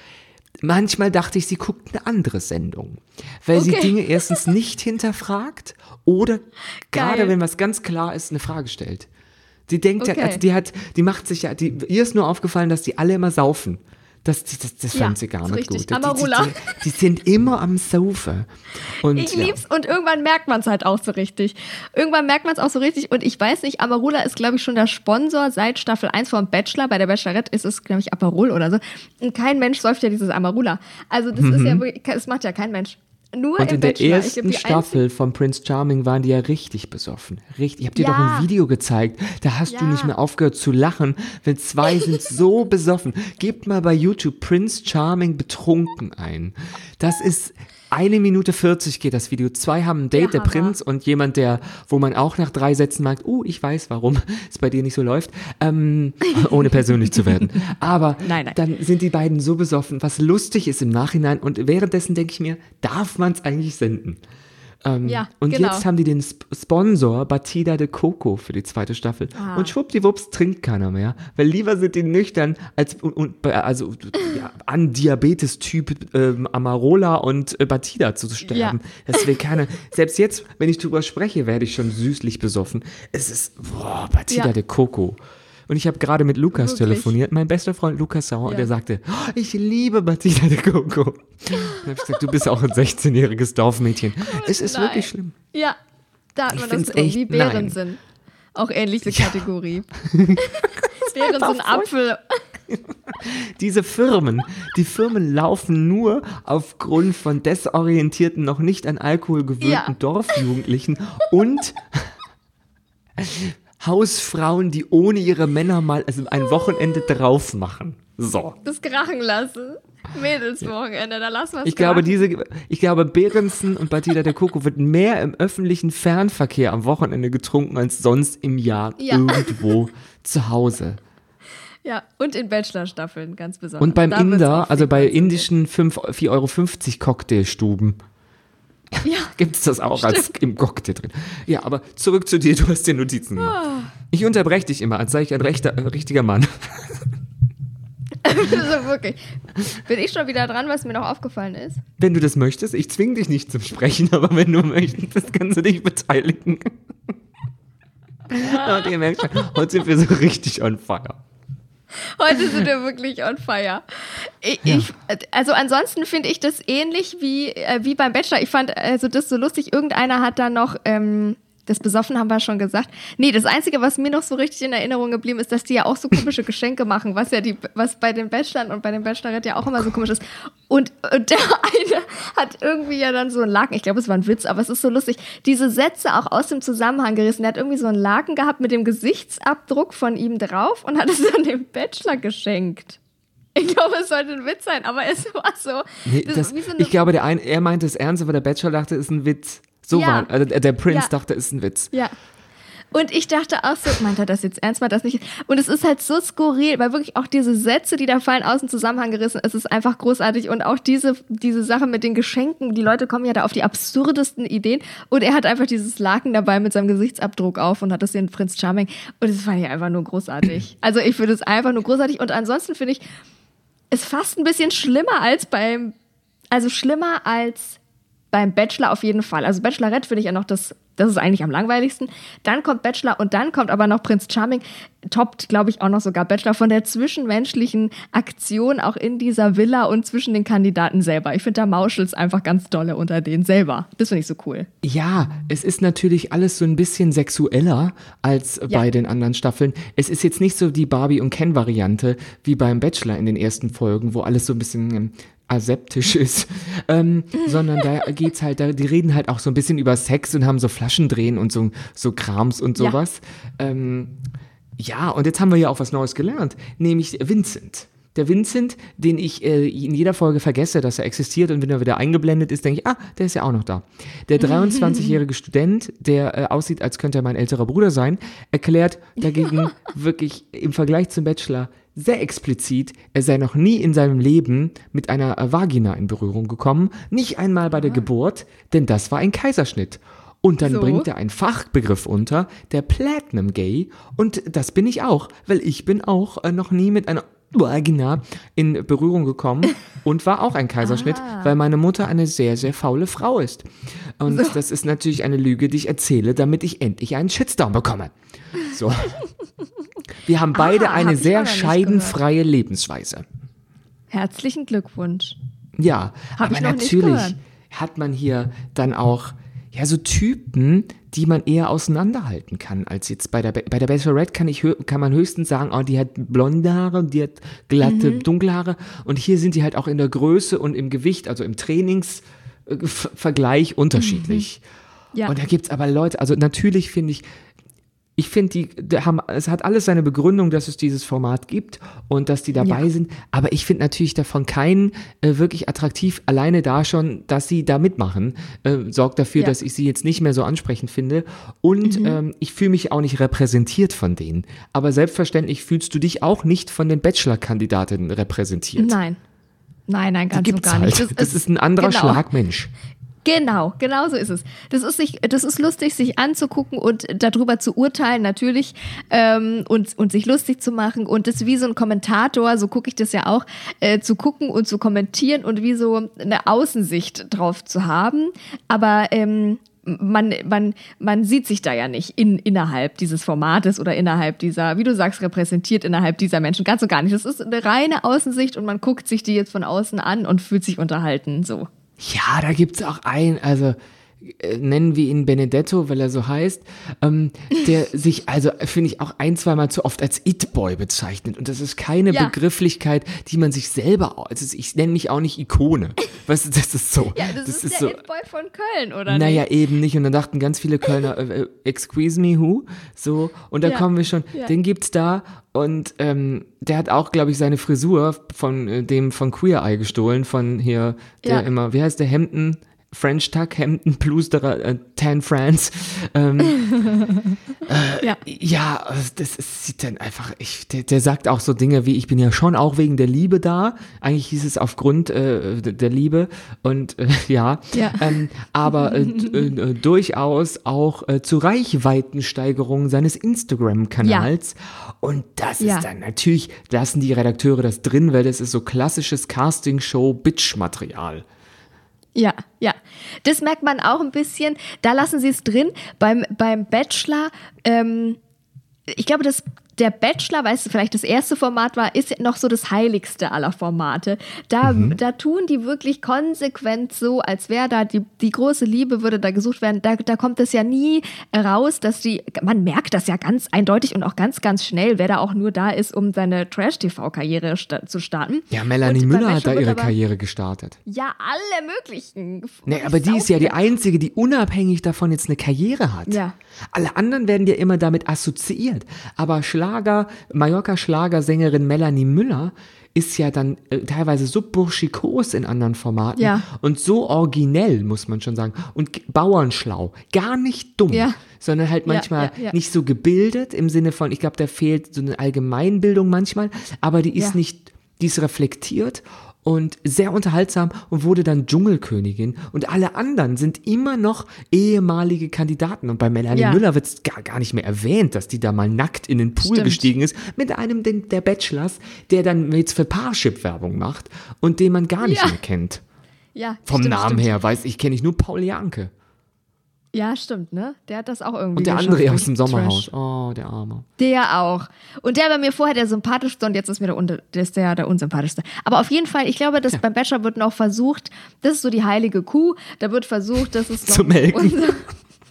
[SPEAKER 3] Manchmal dachte ich, sie guckt eine andere Sendung, weil sie
[SPEAKER 2] Okay.
[SPEAKER 3] Dinge erstens nicht hinterfragt oder gerade
[SPEAKER 2] Geil.
[SPEAKER 3] wenn was ganz klar ist, eine Frage stellt. Die denkt ja,
[SPEAKER 2] Okay.
[SPEAKER 3] also die hat, die macht sich ja, die, ihr ist nur aufgefallen, dass die alle immer saufen. Das, das, das, das
[SPEAKER 2] Ja,
[SPEAKER 3] fand sie gar nicht
[SPEAKER 2] richtig.
[SPEAKER 3] gut. Die,
[SPEAKER 2] Amarula.
[SPEAKER 3] Die, die, die sind immer am Saufen. Und
[SPEAKER 2] Ich
[SPEAKER 3] ja.
[SPEAKER 2] lieb's und irgendwann merkt man es halt auch so richtig. Irgendwann merkt man es auch so richtig und ich weiß nicht, Amarula ist glaube ich schon der Sponsor seit Staffel 1 vom Bachelor. Bei der Bachelorette ist es glaube ich Aperol oder so. Und kein Mensch säuft ja dieses Amarula. Also das ist ja wirklich, das macht ja kein Mensch. Nur.
[SPEAKER 3] Und in der
[SPEAKER 2] Bachelor.
[SPEAKER 3] Ersten Staffel von Prince Charming waren die ja richtig besoffen. Richtig. Ich habe dir
[SPEAKER 2] Ja.
[SPEAKER 3] doch ein Video gezeigt. Da hast du
[SPEAKER 2] Ja.
[SPEAKER 3] nicht mehr aufgehört zu lachen, wenn zwei sind so besoffen. Gebt mal bei YouTube Prince Charming betrunken ein. Das ist eine Minute 40 geht das Video. Zwei haben ein Date, der,
[SPEAKER 2] Hammer.
[SPEAKER 3] Prinz und jemand, der, wo man auch nach drei Sätzen merkt, uh, ich weiß, warum es bei dir nicht so läuft, ähm, ohne persönlich zu werden. Aber
[SPEAKER 2] Nein, nein.
[SPEAKER 3] dann sind die beiden so besoffen, was lustig ist im Nachhinein. Und währenddessen denke ich mir, darf man es eigentlich senden? Ähm,
[SPEAKER 2] Ja,
[SPEAKER 3] und
[SPEAKER 2] genau.
[SPEAKER 3] jetzt haben die den Sp Sponsor Batida de Coco für die zweite Staffel.
[SPEAKER 2] Ah.
[SPEAKER 3] Und schwuppdiwupps trinkt keiner mehr. Weil lieber sind die nüchtern als und, und, also ja, an Diabetes-Typ ähm, Amarola und äh, Batida zu sterben. Das will keiner. Selbst jetzt, wenn ich drüber spreche, werde ich schon süßlich besoffen. Es ist, boah, Batida
[SPEAKER 2] Ja.
[SPEAKER 3] de Coco. Und ich habe gerade mit Lukas
[SPEAKER 2] Wirklich?
[SPEAKER 3] telefoniert, mein bester Freund Lukas Sauer, und
[SPEAKER 2] Ja.
[SPEAKER 3] der sagte, oh, ich liebe Batida de Coco. Und dann habe ich gesagt, du bist auch ein 16-jähriges Dorfmädchen. es ist
[SPEAKER 2] Nein.
[SPEAKER 3] wirklich schlimm.
[SPEAKER 2] Ja, da hat
[SPEAKER 3] Ich
[SPEAKER 2] man das drin,
[SPEAKER 3] echt-
[SPEAKER 2] wie Beeren
[SPEAKER 3] nein.
[SPEAKER 2] sind. Auch ähnliche Kategorie. Beeren sind Apfel.
[SPEAKER 3] Diese Firmen, die Firmen laufen nur aufgrund von desorientierten, noch nicht an Alkohol gewöhnten
[SPEAKER 2] Ja.
[SPEAKER 3] Dorfjugendlichen und Hausfrauen, die ohne ihre Männer mal also ein Wochenende drauf machen. So.
[SPEAKER 2] Das krachen lassen. Mädelswochenende, da lassen wir es
[SPEAKER 3] Ich glaube, diese, ich glaube, Behrensen und Batida de Coco wird mehr im öffentlichen Fernverkehr am Wochenende getrunken als sonst im Jahr
[SPEAKER 2] Ja.
[SPEAKER 3] irgendwo zu Hause.
[SPEAKER 2] Ja, und in Bachelor-Staffeln ganz besonders.
[SPEAKER 3] Und beim
[SPEAKER 2] Da
[SPEAKER 3] Inder, also bei indischen 5 4,50 Euro Cocktailstuben,
[SPEAKER 2] Ja,
[SPEAKER 3] gibt es das auch als im Cocktail drin. Ja, aber zurück zu dir, du hast dir Notizen gemacht.
[SPEAKER 2] Ah.
[SPEAKER 3] Ich unterbreche dich immer, als sei ich ein rechter, äh, richtiger Mann.
[SPEAKER 2] also wirklich. Bin ich schon wieder dran, was mir noch aufgefallen ist?
[SPEAKER 3] Wenn du das möchtest, ich zwinge dich nicht zum Sprechen, aber wenn du möchtest, kannst du dich beteiligen. Und ihr merkt schon, heute sind wir so richtig on fire.
[SPEAKER 2] Heute sind wir wirklich on fire. Ich, ich, also ansonsten finde ich das ähnlich wie, äh, wie beim Bachelor. Ich fand also das so lustig. Irgendeiner hat da noch, ähm, das Besoffen haben wir schon gesagt. Nee, das Einzige, was mir noch so richtig in Erinnerung geblieben ist, dass die ja auch so komische Geschenke machen, was ja die, was bei den Bachelorn und bei den Bachelorette ja auch immer so komisch ist. Und, und der eine hat irgendwie ja dann so einen Laken, ich glaube, es war ein Witz, aber es ist so lustig, diese Sätze auch aus dem Zusammenhang gerissen. Der hat irgendwie so einen Laken gehabt mit dem Gesichtsabdruck von ihm drauf und hat es dann dem Bachelor geschenkt. Ich glaube, es sollte ein Witz sein, aber es war so.
[SPEAKER 3] Nee,
[SPEAKER 2] das
[SPEAKER 3] das,
[SPEAKER 2] so eine-
[SPEAKER 3] ich glaube, der ein, er meinte es ernst, aber der Bachelor dachte, es ist ein Witz. So
[SPEAKER 2] Ja.
[SPEAKER 3] war, also der Prince
[SPEAKER 2] Ja.
[SPEAKER 3] dachte, es ist ein Witz.
[SPEAKER 2] Ja. Und ich dachte auch so, meint er das jetzt ernst, meint das nicht? Und es ist halt so skurril, weil wirklich auch diese Sätze, die da fallen, aus dem Zusammenhang gerissen, es ist einfach großartig. Und auch diese, diese Sache mit den Geschenken, die Leute kommen ja da auf die absurdesten Ideen. Und er hat einfach dieses Laken dabei mit seinem Gesichtsabdruck auf und hat das den Prinz Charming. Und das fand ich einfach nur großartig. Also ich finde es einfach nur großartig. Und ansonsten finde ich es fast ein bisschen schlimmer als beim, also schlimmer als beim Bachelor auf jeden Fall. Also Bachelorette finde ich ja noch das, das ist eigentlich am langweiligsten. Dann kommt Bachelor und dann kommt aber noch Prinz Charming. Toppt, glaube ich, auch noch sogar Bachelor von der zwischenmenschlichen Aktion auch in dieser Villa und zwischen den Kandidaten selber. Ich finde da Mauschels einfach ganz dolle unter denen selber. Das finde ich so cool.
[SPEAKER 3] Ja, es ist natürlich alles so ein bisschen sexueller als
[SPEAKER 2] Ja.
[SPEAKER 3] bei den anderen Staffeln. Es ist jetzt nicht so die Barbie und Ken Variante wie beim Bachelor in den ersten Folgen, wo alles so ein bisschen ähm, aseptisch ist, ähm, sondern da geht's halt, da, die reden halt auch so ein bisschen über Sex und haben so Flaschendrehen und so, so Krams und
[SPEAKER 2] Ja.
[SPEAKER 3] sowas. Ähm, ja, und jetzt haben wir ja auch was Neues gelernt, nämlich Vincent. Der Vincent, den ich äh, in jeder Folge vergesse, dass er existiert und wenn er wieder eingeblendet ist, denke ich, ah, der ist ja auch noch da. Der 23-jährige Student, der äh, aussieht, als könnte er mein älterer Bruder sein, erklärt dagegen wirklich im Vergleich zum Bachelor sehr explizit, er sei noch nie in seinem Leben mit einer Vagina in Berührung gekommen, nicht einmal bei der Geburt, denn das war ein Kaiserschnitt. Und dann
[SPEAKER 2] So.
[SPEAKER 3] bringt er einen Fachbegriff unter, der Platinum Gay. Und das bin ich auch, weil ich bin auch äh, noch nie mit einer Vagina in Berührung gekommen und war auch ein Kaiserschnitt, weil meine Mutter eine sehr, sehr faule Frau ist. Und das ist natürlich eine Lüge, die ich erzähle, damit ich endlich einen Shitstorm bekomme. So. Wir haben beide
[SPEAKER 2] Ah,
[SPEAKER 3] eine
[SPEAKER 2] hab
[SPEAKER 3] sehr scheidenfreie Lebensweise.
[SPEAKER 2] Herzlichen Glückwunsch.
[SPEAKER 3] Ja,
[SPEAKER 2] Hab
[SPEAKER 3] aber
[SPEAKER 2] ich noch nicht
[SPEAKER 3] natürlich hat man hier dann auch ja so Typen, die man eher auseinanderhalten kann als jetzt bei der Ba- bei der Bachelorette kann ich kann man höchstens sagen, oh, die hat blonde Haare, und die hat glatte
[SPEAKER 2] Mhm.
[SPEAKER 3] dunkle Haare und hier sind die halt auch in der Größe und im Gewicht, also im Trainingsvergleich unterschiedlich.
[SPEAKER 2] Mhm. Ja.
[SPEAKER 3] Und da gibt's aber Leute, also natürlich finde ich, ich finde, die, die haben, es hat alles seine Begründung, dass es dieses Format gibt und dass die dabei
[SPEAKER 2] Ja.
[SPEAKER 3] sind. Aber ich finde natürlich davon keinen äh, wirklich attraktiv. Alleine da schon, dass sie da mitmachen, äh, sorgt dafür,
[SPEAKER 2] Ja.
[SPEAKER 3] dass ich sie jetzt nicht mehr so ansprechend finde. Und
[SPEAKER 2] Mhm.
[SPEAKER 3] ähm, ich fühle mich auch nicht repräsentiert von denen. Aber selbstverständlich fühlst du dich auch nicht von den Bachelor-Kandidatinnen repräsentiert.
[SPEAKER 2] Nein. Nein, nein,
[SPEAKER 3] Die
[SPEAKER 2] ganz und gar nicht.
[SPEAKER 3] halt. Das, ist ein anderer
[SPEAKER 2] genau.
[SPEAKER 3] Schlag Mensch.
[SPEAKER 2] Genau, genau so ist es. Das ist, sich, das ist lustig, sich anzugucken und darüber zu urteilen, natürlich, ähm, und, und sich lustig zu machen. Und das wie so ein Kommentator, so gucke ich das ja auch, äh, zu gucken und zu kommentieren und wie so eine Außensicht drauf zu haben. Aber ähm, man, man, man sieht sich da ja nicht in, innerhalb dieses Formates oder innerhalb dieser, wie du sagst, repräsentiert innerhalb dieser Menschen. Ganz so gar nicht. Das ist eine reine Außensicht und man guckt sich die jetzt von außen an und fühlt sich unterhalten. So.
[SPEAKER 3] Ja, da gibt's auch ein, also nennen wir ihn Benedetto, weil er so heißt, ähm, der sich also, finde ich, auch ein, zweimal zu oft als It-Boy bezeichnet. Und das ist keine
[SPEAKER 2] Ja.
[SPEAKER 3] Begrifflichkeit, die man sich selber, also ich nenne mich auch nicht Ikone. Weißt du, das ist so.
[SPEAKER 2] Ja, das, ist, der
[SPEAKER 3] so.
[SPEAKER 2] It-Boy von Köln, oder
[SPEAKER 3] Naja,
[SPEAKER 2] nicht?
[SPEAKER 3] eben nicht. Und dann dachten ganz viele Kölner, äh, äh, excuse me, who? So, und da
[SPEAKER 2] Ja,
[SPEAKER 3] kommen wir schon,
[SPEAKER 2] ja.
[SPEAKER 3] den gibt's da. Und ähm, der hat auch, glaube ich, seine Frisur von äh, dem von Queer Eye gestohlen, von hier, der
[SPEAKER 2] Ja.
[SPEAKER 3] immer, wie heißt der, Hemden? French Tuck, Hemden, Plusterer, äh, Tan France. Ähm,
[SPEAKER 2] Ja.
[SPEAKER 3] ja, also das ist, sieht dann einfach, ich, der, der sagt auch so Dinge wie, ich bin ja schon auch wegen der Liebe da. Eigentlich hieß es aufgrund äh, der Liebe und äh, ja,
[SPEAKER 2] Ja.
[SPEAKER 3] Ähm, aber äh, äh, durchaus auch äh, zur Reichweitensteigerung seines Instagram-Kanals. Und das
[SPEAKER 2] Ja.
[SPEAKER 3] ist dann natürlich, lassen die Redakteure das drin, weil das ist so klassisches Castingshow-Bitch-Material.
[SPEAKER 2] Ja, ja. Das merkt man auch ein bisschen. Da lassen sie es drin. Beim, beim Bachelor, ähm, ich glaube, das, der Bachelor, weißt du, vielleicht das erste Format war, ist noch so das heiligste aller Formate. Da, da tun die wirklich konsequent so, als wäre da die, die große Liebe, würde da gesucht werden. Da, da kommt es ja nie raus, dass die, man merkt das ja ganz eindeutig und auch ganz, ganz schnell, wer da auch nur da ist, um seine Trash-TV-Karriere sta zu starten.
[SPEAKER 3] Ja, Melanie
[SPEAKER 2] Und
[SPEAKER 3] Müller hat da ihre
[SPEAKER 2] aber-
[SPEAKER 3] Karriere gestartet.
[SPEAKER 2] Ja, alle möglichen.
[SPEAKER 3] Nee, aber die ist ja die einzige, die unabhängig davon jetzt eine Karriere hat.
[SPEAKER 2] Ja.
[SPEAKER 3] Alle anderen werden ja immer damit assoziiert. Aber Schlager, Mallorca-Schlagersängerin Melanie Müller ist ja dann äh, teilweise so burschikos in anderen Formaten
[SPEAKER 2] Ja.
[SPEAKER 3] und so originell, muss man schon sagen. Und bauernschlau. Gar nicht dumm.
[SPEAKER 2] Ja.
[SPEAKER 3] Sondern halt manchmal
[SPEAKER 2] ja,
[SPEAKER 3] nicht so gebildet im Sinne von, ich glaube, da fehlt so eine Allgemeinbildung manchmal, aber die ist nicht, die ist reflektiert und sehr unterhaltsam und wurde dann Dschungelkönigin. Und alle anderen sind immer noch ehemalige Kandidaten. Und bei Melanie
[SPEAKER 2] Ja.
[SPEAKER 3] Müller wird es gar, gar nicht mehr erwähnt, dass die da mal nackt in den Pool
[SPEAKER 2] Stimmt.
[SPEAKER 3] gestiegen ist mit einem der Bachelors, der dann jetzt für Parship-Werbung macht und den man gar nicht
[SPEAKER 2] Ja.
[SPEAKER 3] mehr kennt.
[SPEAKER 2] Ja,
[SPEAKER 3] Vom
[SPEAKER 2] stimmt,
[SPEAKER 3] Namen
[SPEAKER 2] stimmt.
[SPEAKER 3] her weiß ich, kenne ich nur Paul Janke.
[SPEAKER 2] Ja, stimmt, ne? Der hat das auch irgendwie
[SPEAKER 3] Und der andere
[SPEAKER 2] durch
[SPEAKER 3] aus dem Sommerhaus.
[SPEAKER 2] Trash.
[SPEAKER 3] Oh, der Arme.
[SPEAKER 2] Der auch. Und der war mir vorher der sympathischste und jetzt ist mir der, unter, der, ist der, der unsympathischste. Aber auf jeden Fall, ich glaube, dass beim Bachelor wird noch versucht, das ist so die heilige Kuh, da wird versucht, das ist noch
[SPEAKER 3] Zu melken.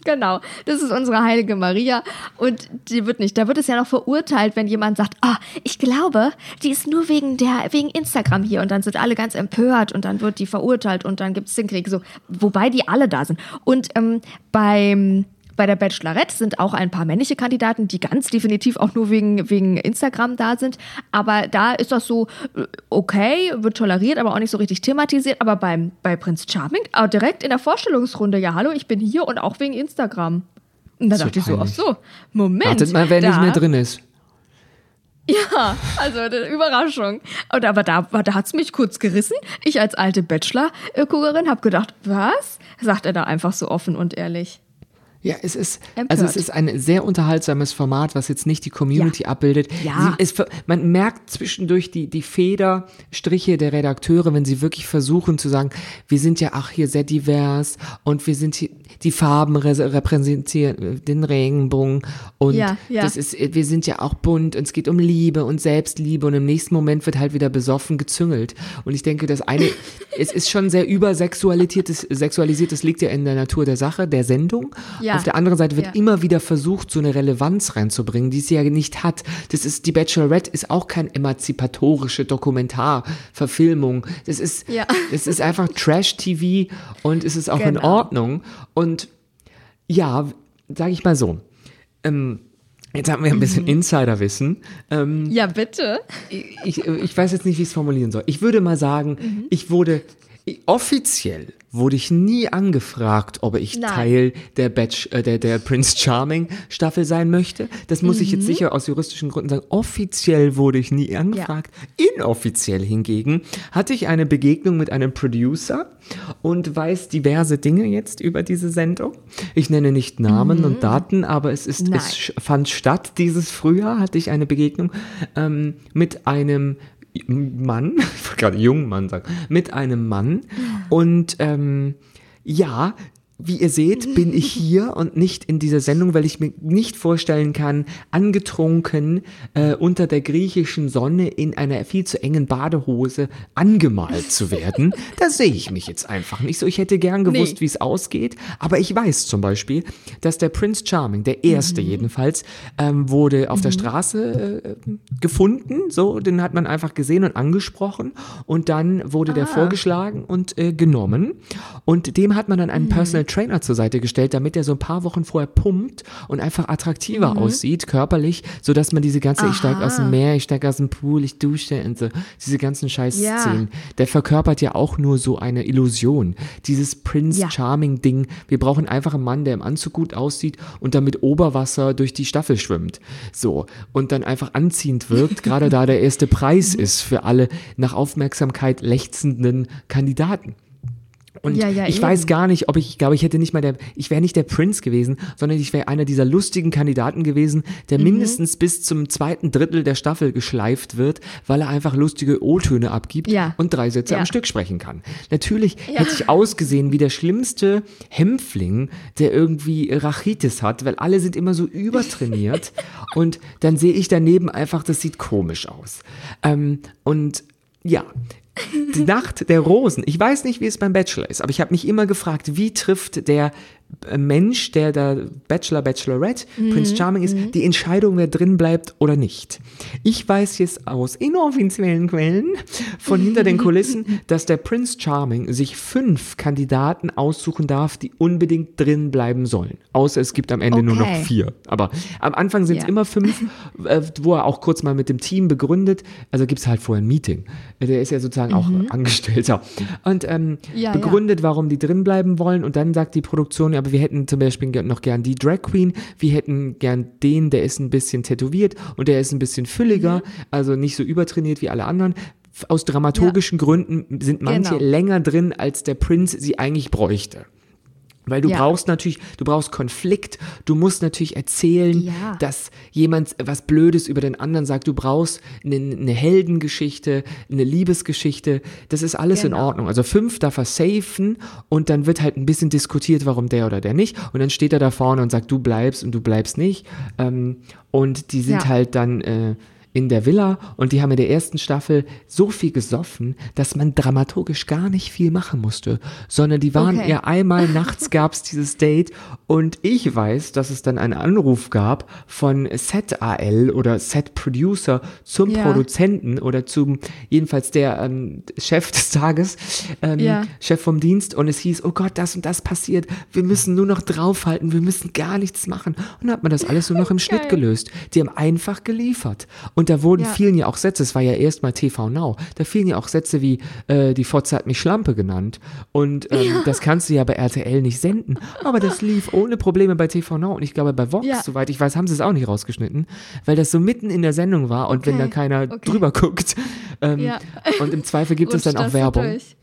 [SPEAKER 2] Genau, das ist unsere heilige Maria. Und die wird nicht, da wird es ja noch verurteilt, wenn jemand sagt, ah, ich glaube, die ist nur wegen der, wegen Instagram hier. Und dann sind alle ganz empört und dann wird die verurteilt und dann gibt es den Krieg, so, wobei die alle da sind. Und ähm, beim bei der Bachelorette sind auch ein paar männliche Kandidaten, die ganz definitiv auch nur wegen, wegen Instagram da sind. Aber da ist das so äh, okay, wird toleriert, aber auch nicht so richtig thematisiert. Aber beim, bei Prinz Charming, auch direkt in der Vorstellungsrunde, ja, hallo, ich bin hier und auch wegen Instagram. Und da
[SPEAKER 3] So
[SPEAKER 2] dachte ich so, ach so, Moment.
[SPEAKER 3] Wartet mal, wer
[SPEAKER 2] da,
[SPEAKER 3] nicht mehr drin ist.
[SPEAKER 2] Ja, also eine Überraschung. Und aber da, da hat es mich kurz gerissen. Ich als alte Bachelor-Guckerin habe gedacht, was? Sagt er da einfach so offen und ehrlich.
[SPEAKER 3] Ja, es ist,
[SPEAKER 2] Empört.
[SPEAKER 3] also es ist ein sehr unterhaltsames Format, was jetzt nicht die Community
[SPEAKER 2] Ja.
[SPEAKER 3] abbildet.
[SPEAKER 2] Ja.
[SPEAKER 3] Sie, es, man merkt zwischendurch die, die Federstriche der Redakteure, wenn sie wirklich versuchen zu sagen, wir sind ja auch hier sehr divers und wir sind hier, die Farben re- repräsentieren äh, den Regenbogen und
[SPEAKER 2] Ja, ja.
[SPEAKER 3] das ist, wir sind ja auch bunt und es geht um Liebe und Selbstliebe und im nächsten Moment wird halt wieder besoffen gezüngelt. Und ich denke, das eine, es ist schon sehr übersexualisiertes, sexualisiert, das liegt ja in der Natur der Sache, der Sendung.
[SPEAKER 2] Ja.
[SPEAKER 3] Auf der anderen Seite wird
[SPEAKER 2] Ja.
[SPEAKER 3] immer wieder versucht, so eine Relevanz reinzubringen, die sie ja nicht hat. Das ist, die Bachelorette ist auch kein emanzipatorische Dokumentarverfilmung. Das ist,
[SPEAKER 2] Ja.
[SPEAKER 3] es ist einfach Trash-TV und es ist auch in
[SPEAKER 2] Genau.
[SPEAKER 3] Ordnung. Und ja, sage ich mal so. Ähm, jetzt haben wir ein
[SPEAKER 2] Mhm.
[SPEAKER 3] bisschen Insiderwissen. Ähm,
[SPEAKER 2] Ja, bitte.
[SPEAKER 3] ich, ich weiß jetzt nicht, wie ich es formulieren soll. Ich würde mal sagen,
[SPEAKER 2] Mhm.
[SPEAKER 3] ich wurde offiziell wurde ich nie angefragt, ob ich
[SPEAKER 2] Nein.
[SPEAKER 3] Teil der, Batch, äh, der, der Prince Charming Staffel sein möchte. Das muss ich
[SPEAKER 2] Mhm.
[SPEAKER 3] jetzt sicher aus juristischen Gründen sagen. Offiziell wurde ich nie angefragt. Inoffiziell hingegen hatte ich eine Begegnung mit einem Producer und weiß diverse Dinge jetzt über diese Sendung. Ich nenne nicht Namen und Daten, aber es ist,
[SPEAKER 2] Mhm. Nein.
[SPEAKER 3] es fand statt dieses Frühjahr, hatte ich eine Begegnung ähm, mit einem Mann, ich wollte gerade jungen Mann sagen, mit einem Mann. Und ähm, ja, wie ihr seht, bin ich hier und nicht in dieser Sendung, weil ich mir nicht vorstellen kann, angetrunken äh, unter der griechischen Sonne in einer viel zu engen Badehose angemalt zu werden. da sehe ich mich jetzt einfach nicht so. Ich hätte gern gewusst,
[SPEAKER 2] Nee.
[SPEAKER 3] wie es ausgeht, aber ich weiß zum Beispiel, dass der Prince Charming, der erste jedenfalls, ähm, wurde auf der Straße äh, gefunden. So, den hat man einfach gesehen und angesprochen und dann wurde der vorgeschlagen und äh, genommen und dem hat man dann einen Personal Trainer zur Seite gestellt, damit er so ein paar Wochen vorher pumpt und einfach attraktiver aussieht, körperlich, sodass man diese ganze, ich steige aus dem Meer, ich steige aus dem Pool, ich dusche und so, diese ganzen Scheiß-Szenen, der verkörpert ja auch nur so eine Illusion. Dieses Prince
[SPEAKER 2] Ja.
[SPEAKER 3] Charming-Ding, wir brauchen einfach einen Mann, der im Anzug gut aussieht und dann mit Oberwasser durch die Staffel schwimmt. So. Und dann einfach anziehend wirkt, gerade da der erste Preis ist für alle nach Aufmerksamkeit lechzenden Kandidaten. Und
[SPEAKER 2] Ja, ja,
[SPEAKER 3] ich
[SPEAKER 2] eben.
[SPEAKER 3] weiß gar nicht, ob ich, ich glaube, ich hätte nicht mal der, ich wäre nicht der Prinz gewesen, sondern ich wäre einer dieser lustigen Kandidaten gewesen, der
[SPEAKER 2] Mhm.
[SPEAKER 3] mindestens bis zum zweiten Drittel der Staffel geschleift wird, weil er einfach lustige O-Töne abgibt
[SPEAKER 2] Ja.
[SPEAKER 3] und drei Sätze am Stück sprechen kann. Natürlich hätte ich ausgesehen wie der schlimmste Hämpfling, der irgendwie Rachitis hat, weil alle sind immer so übertrainiert und dann sehe ich daneben einfach, das sieht komisch aus. Ähm, und ja, die Nacht der Rosen. Ich weiß nicht, wie es beim Bachelor ist, aber ich habe mich immer gefragt, wie trifft der Mensch, der da Bachelor, Bachelorette, Prince Charming ist, die Entscheidung, wer drin bleibt oder nicht. Ich weiß jetzt aus inoffiziellen Quellen von hinter den Kulissen, dass der Prince Charming sich fünf Kandidaten aussuchen darf, die unbedingt drin bleiben sollen. Außer es gibt am Ende nur noch
[SPEAKER 2] Okay.
[SPEAKER 3] vier. Aber am Anfang sind es
[SPEAKER 2] Ja.
[SPEAKER 3] immer fünf, äh, wo er auch kurz mal mit dem Team begründet. Also gibt es halt vorher ein Meeting. Der ist ja sozusagen auch Angestellter. Und ähm,
[SPEAKER 2] Mhm. Ja,
[SPEAKER 3] begründet, warum die drin bleiben wollen. Und dann sagt die Produktion, ja, aber wir hätten zum Beispiel noch gern die Drag Queen. Wir hätten gern den, der ist ein bisschen tätowiert und der ist ein bisschen fülliger,
[SPEAKER 2] Mhm.
[SPEAKER 3] also nicht so übertrainiert wie alle anderen. Aus dramaturgischen Gründen sind manche
[SPEAKER 2] Genau.
[SPEAKER 3] länger drin, als der Prinz sie eigentlich bräuchte. Weil du
[SPEAKER 2] Ja.
[SPEAKER 3] brauchst natürlich, du brauchst Konflikt, du musst natürlich erzählen,
[SPEAKER 2] Ja.
[SPEAKER 3] dass jemand was Blödes über den anderen sagt. Du brauchst eine, eine Heldengeschichte, eine Liebesgeschichte. Das ist alles in
[SPEAKER 2] Genau.
[SPEAKER 3] Ordnung. Also fünf darf er safen und dann wird halt ein bisschen diskutiert, warum der oder der nicht. Und dann steht er da vorne und sagt, du bleibst und du bleibst nicht. Ähm, und die sind
[SPEAKER 2] Ja.
[SPEAKER 3] halt dann äh, in der Villa und die haben in der ersten Staffel so viel gesoffen, dass man dramaturgisch gar nicht viel machen musste, sondern die waren
[SPEAKER 2] Okay.
[SPEAKER 3] ja einmal nachts gab's dieses Date und ich weiß, dass es dann einen Anruf gab von Set AL oder Set Producer zum
[SPEAKER 2] Ja.
[SPEAKER 3] Produzenten oder zum jedenfalls der ähm, Chef des Tages, ähm,
[SPEAKER 2] Ja.
[SPEAKER 3] Chef vom Dienst und es hieß, oh Gott, das und das passiert, wir müssen nur noch draufhalten, wir müssen gar nichts machen und dann hat man das alles nur noch im Schnitt gelöst. Die haben einfach geliefert und da wurden
[SPEAKER 2] Ja.
[SPEAKER 3] vielen ja auch Sätze, es war ja erstmal TV Now, da fielen ja auch Sätze wie, äh, die Fotze hat mich Schlampe genannt und ähm, das kannst du ja bei RTL nicht senden, aber das lief ohne Probleme bei TV Now und ich glaube bei Vox,
[SPEAKER 2] Ja.
[SPEAKER 3] soweit ich weiß, haben sie es auch nicht rausgeschnitten, weil das so mitten in der Sendung war und wenn
[SPEAKER 2] Okay,
[SPEAKER 3] da keiner
[SPEAKER 2] okay.
[SPEAKER 3] drüber guckt ähm,
[SPEAKER 2] Ja.
[SPEAKER 3] und im Zweifel gibt es dann auch Werbung.
[SPEAKER 2] durch.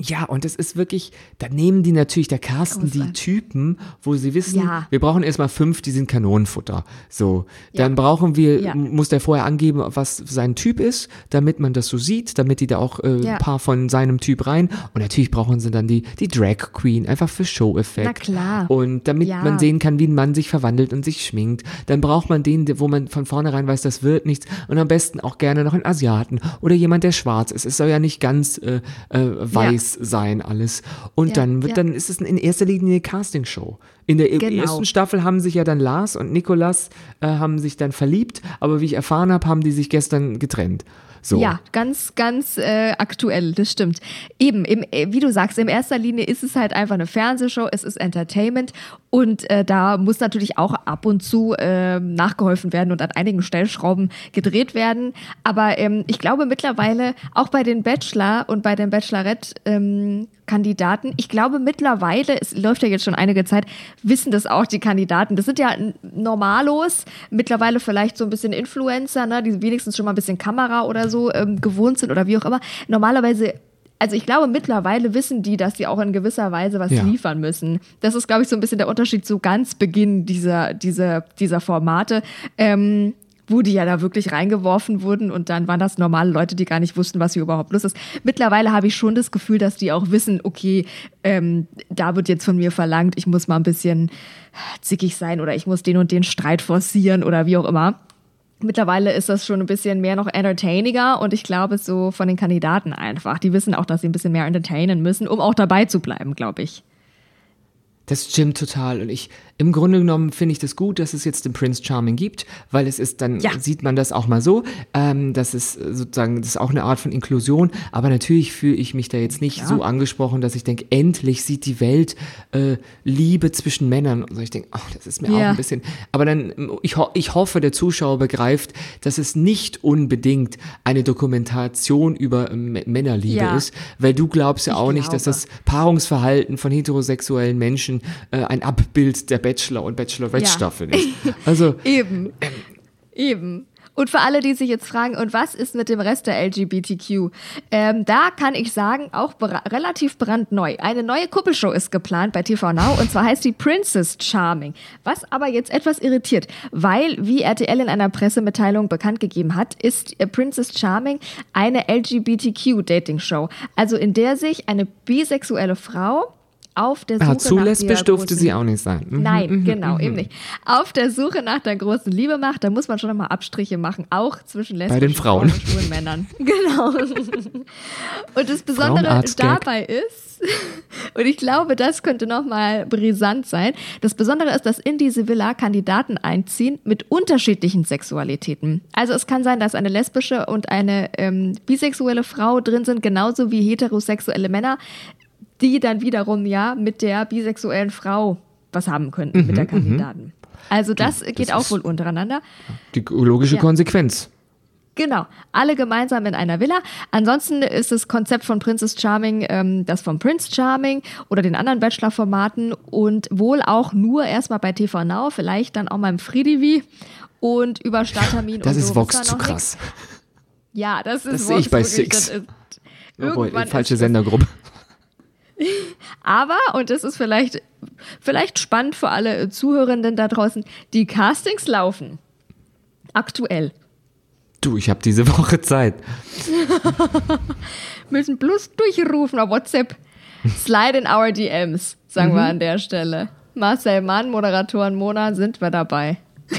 [SPEAKER 3] Ja, und es ist wirklich, da nehmen die natürlich, da casten die. Typen, wo sie wissen,
[SPEAKER 2] Ja.
[SPEAKER 3] wir brauchen erstmal fünf, die sind Kanonenfutter. So, dann brauchen wir,
[SPEAKER 2] Ja.
[SPEAKER 3] muss der vorher angeben, was sein Typ ist, damit man das so sieht, damit die da auch äh,
[SPEAKER 2] Ja.
[SPEAKER 3] ein paar von seinem Typ rein. Und natürlich brauchen sie dann die, die Drag Queen, einfach für Show-Effekt.
[SPEAKER 2] Na klar.
[SPEAKER 3] Und damit
[SPEAKER 2] Ja.
[SPEAKER 3] man sehen kann, wie ein Mann sich verwandelt und sich schminkt, dann braucht man den, wo man von vornherein weiß, das wird nichts. Und am besten auch gerne noch einen Asiaten oder jemand, der schwarz ist. Es soll ja nicht ganz äh, äh, weiß sein alles. Und
[SPEAKER 2] Ja,
[SPEAKER 3] dann wird,
[SPEAKER 2] ja.
[SPEAKER 3] dann ist es in erster Linie eine Castingshow. In der
[SPEAKER 2] Genau.
[SPEAKER 3] ersten Staffel haben sich ja dann Lars und Nikolas äh, haben sich dann verliebt, aber wie ich erfahren habe, haben die sich gestern getrennt. So.
[SPEAKER 2] Ja, ganz, ganz äh, aktuell, das stimmt. Eben, im, äh, wie du sagst, in erster Linie ist es halt einfach eine Fernsehshow, es ist Entertainment und äh, da muss natürlich auch ab und zu äh, nachgeholfen werden und an einigen Stellschrauben gedreht werden. Aber ähm, ich glaube mittlerweile, auch bei den Bachelor und bei den Bachelorette-Kandidaten, ich glaube mittlerweile, es läuft ja jetzt schon einige Zeit, wissen das auch die Kandidaten. Das sind ja Normalos, mittlerweile vielleicht so ein bisschen Influencer, ne, die wenigstens schon mal ein bisschen Kamera oder so ähm, gewohnt sind oder wie auch immer. Normalerweise also ich glaube, mittlerweile wissen die, dass sie auch in gewisser Weise was
[SPEAKER 3] Ja.
[SPEAKER 2] liefern müssen. Das ist, glaube ich, so ein bisschen der Unterschied zu ganz Beginn dieser, dieser, dieser Formate. Ähm, wo die ja da wirklich reingeworfen wurden und dann waren das normale Leute, die gar nicht wussten, was hier überhaupt los ist. Mittlerweile habe ich schon das Gefühl, dass die auch wissen, okay, ähm, da wird jetzt von mir verlangt, ich muss mal ein bisschen zickig sein oder ich muss den und den Streit forcieren oder wie auch immer. Mittlerweile ist das schon ein bisschen mehr noch entertainiger und ich glaube so von den Kandidaten einfach. Die wissen auch, dass sie ein bisschen mehr entertainen müssen, um auch dabei zu bleiben, glaube ich.
[SPEAKER 3] Das stimmt total. Und ich, im Grunde genommen finde ich das gut, dass es jetzt den Prince Charming gibt, weil es ist, dann
[SPEAKER 2] Ja.
[SPEAKER 3] sieht man das auch mal so. Ähm, das ist äh, sozusagen, das ist auch eine Art von Inklusion. Aber natürlich fühle ich mich da jetzt nicht so angesprochen, dass ich denke, endlich sieht die Welt äh, Liebe zwischen Männern. Und so. ich denke, ach, das ist mir auch
[SPEAKER 2] Ja.
[SPEAKER 3] ein bisschen. Aber dann, ich, ho ich hoffe, der Zuschauer begreift, dass es nicht unbedingt eine Dokumentation über ähm, Männerliebe
[SPEAKER 2] Ja.
[SPEAKER 3] ist, weil du glaubst ja
[SPEAKER 2] Ich
[SPEAKER 3] auch nicht, dass
[SPEAKER 2] glaube.
[SPEAKER 3] das Paarungsverhalten von heterosexuellen Menschen äh, ein Abbild der Bachelor- und Bachelorette-Staffel ist. Also,
[SPEAKER 2] Eben. Eben. Und für alle, die sich jetzt fragen, und was ist mit dem Rest der LGBTQ? Ähm, da kann ich sagen, auch relativ brandneu. Eine neue Kuppelshow ist geplant bei TV Now und zwar heißt die Princess Charming. Was aber jetzt etwas irritiert, weil, wie RTL in einer Pressemitteilung bekannt gegeben hat, ist äh, Princess Charming eine LGBTQ-Dating-Show. Also in der sich eine bisexuelle Frau auf der Suche
[SPEAKER 3] ah, zu
[SPEAKER 2] nach
[SPEAKER 3] lesbisch
[SPEAKER 2] der
[SPEAKER 3] durfte
[SPEAKER 2] großen-
[SPEAKER 3] sie auch nicht sein. Mhm.
[SPEAKER 2] Nein, genau, eben nicht. Auf der Suche nach der großen Liebe macht, da muss man schon nochmal Abstriche machen, auch zwischen lesbischen
[SPEAKER 3] den Frauen.
[SPEAKER 2] und schwulen Männern. Genau. Und das Besondere dabei ist, und ich glaube, das könnte nochmal brisant sein, das Besondere ist, dass in diese Villa Kandidaten einziehen mit unterschiedlichen Sexualitäten. Also es kann sein, dass eine lesbische und eine ähm, bisexuelle Frau drin sind, genauso wie heterosexuelle Männer, die dann wiederum ja mit der bisexuellen Frau was haben könnten, mit der Kandidaten. Also das geht auch
[SPEAKER 3] ist-
[SPEAKER 2] wohl untereinander.
[SPEAKER 3] Die logische
[SPEAKER 2] Ja.
[SPEAKER 3] Konsequenz.
[SPEAKER 2] Genau, alle gemeinsam in einer Villa. Ansonsten ist das Konzept von Princess Charming ähm, das von Prince Charming oder den anderen Bachelor-Formaten und wohl auch nur erstmal bei TV Now, vielleicht dann auch mal im Freedivi und über Starttermin
[SPEAKER 3] Das
[SPEAKER 2] und
[SPEAKER 3] ist
[SPEAKER 2] so.
[SPEAKER 3] Vox zu krass.
[SPEAKER 2] nix. Ja, das ist
[SPEAKER 3] Das sehe
[SPEAKER 2] Vox
[SPEAKER 3] ich bei
[SPEAKER 2] wirklich,
[SPEAKER 3] Six.
[SPEAKER 2] das ist- Irgendwann
[SPEAKER 3] falsche
[SPEAKER 2] das-
[SPEAKER 3] Sendergruppe.
[SPEAKER 2] Aber, und das ist vielleicht, vielleicht spannend für alle Zuhörenden da draußen, die Castings laufen. Aktuell.
[SPEAKER 3] Du, ich habe diese Woche Zeit.
[SPEAKER 2] müssen bloß durchrufen auf WhatsApp. Slide in our DMs, sagen wir an der Stelle. Marcel Mann, Moderatoren Mona, sind wir dabei.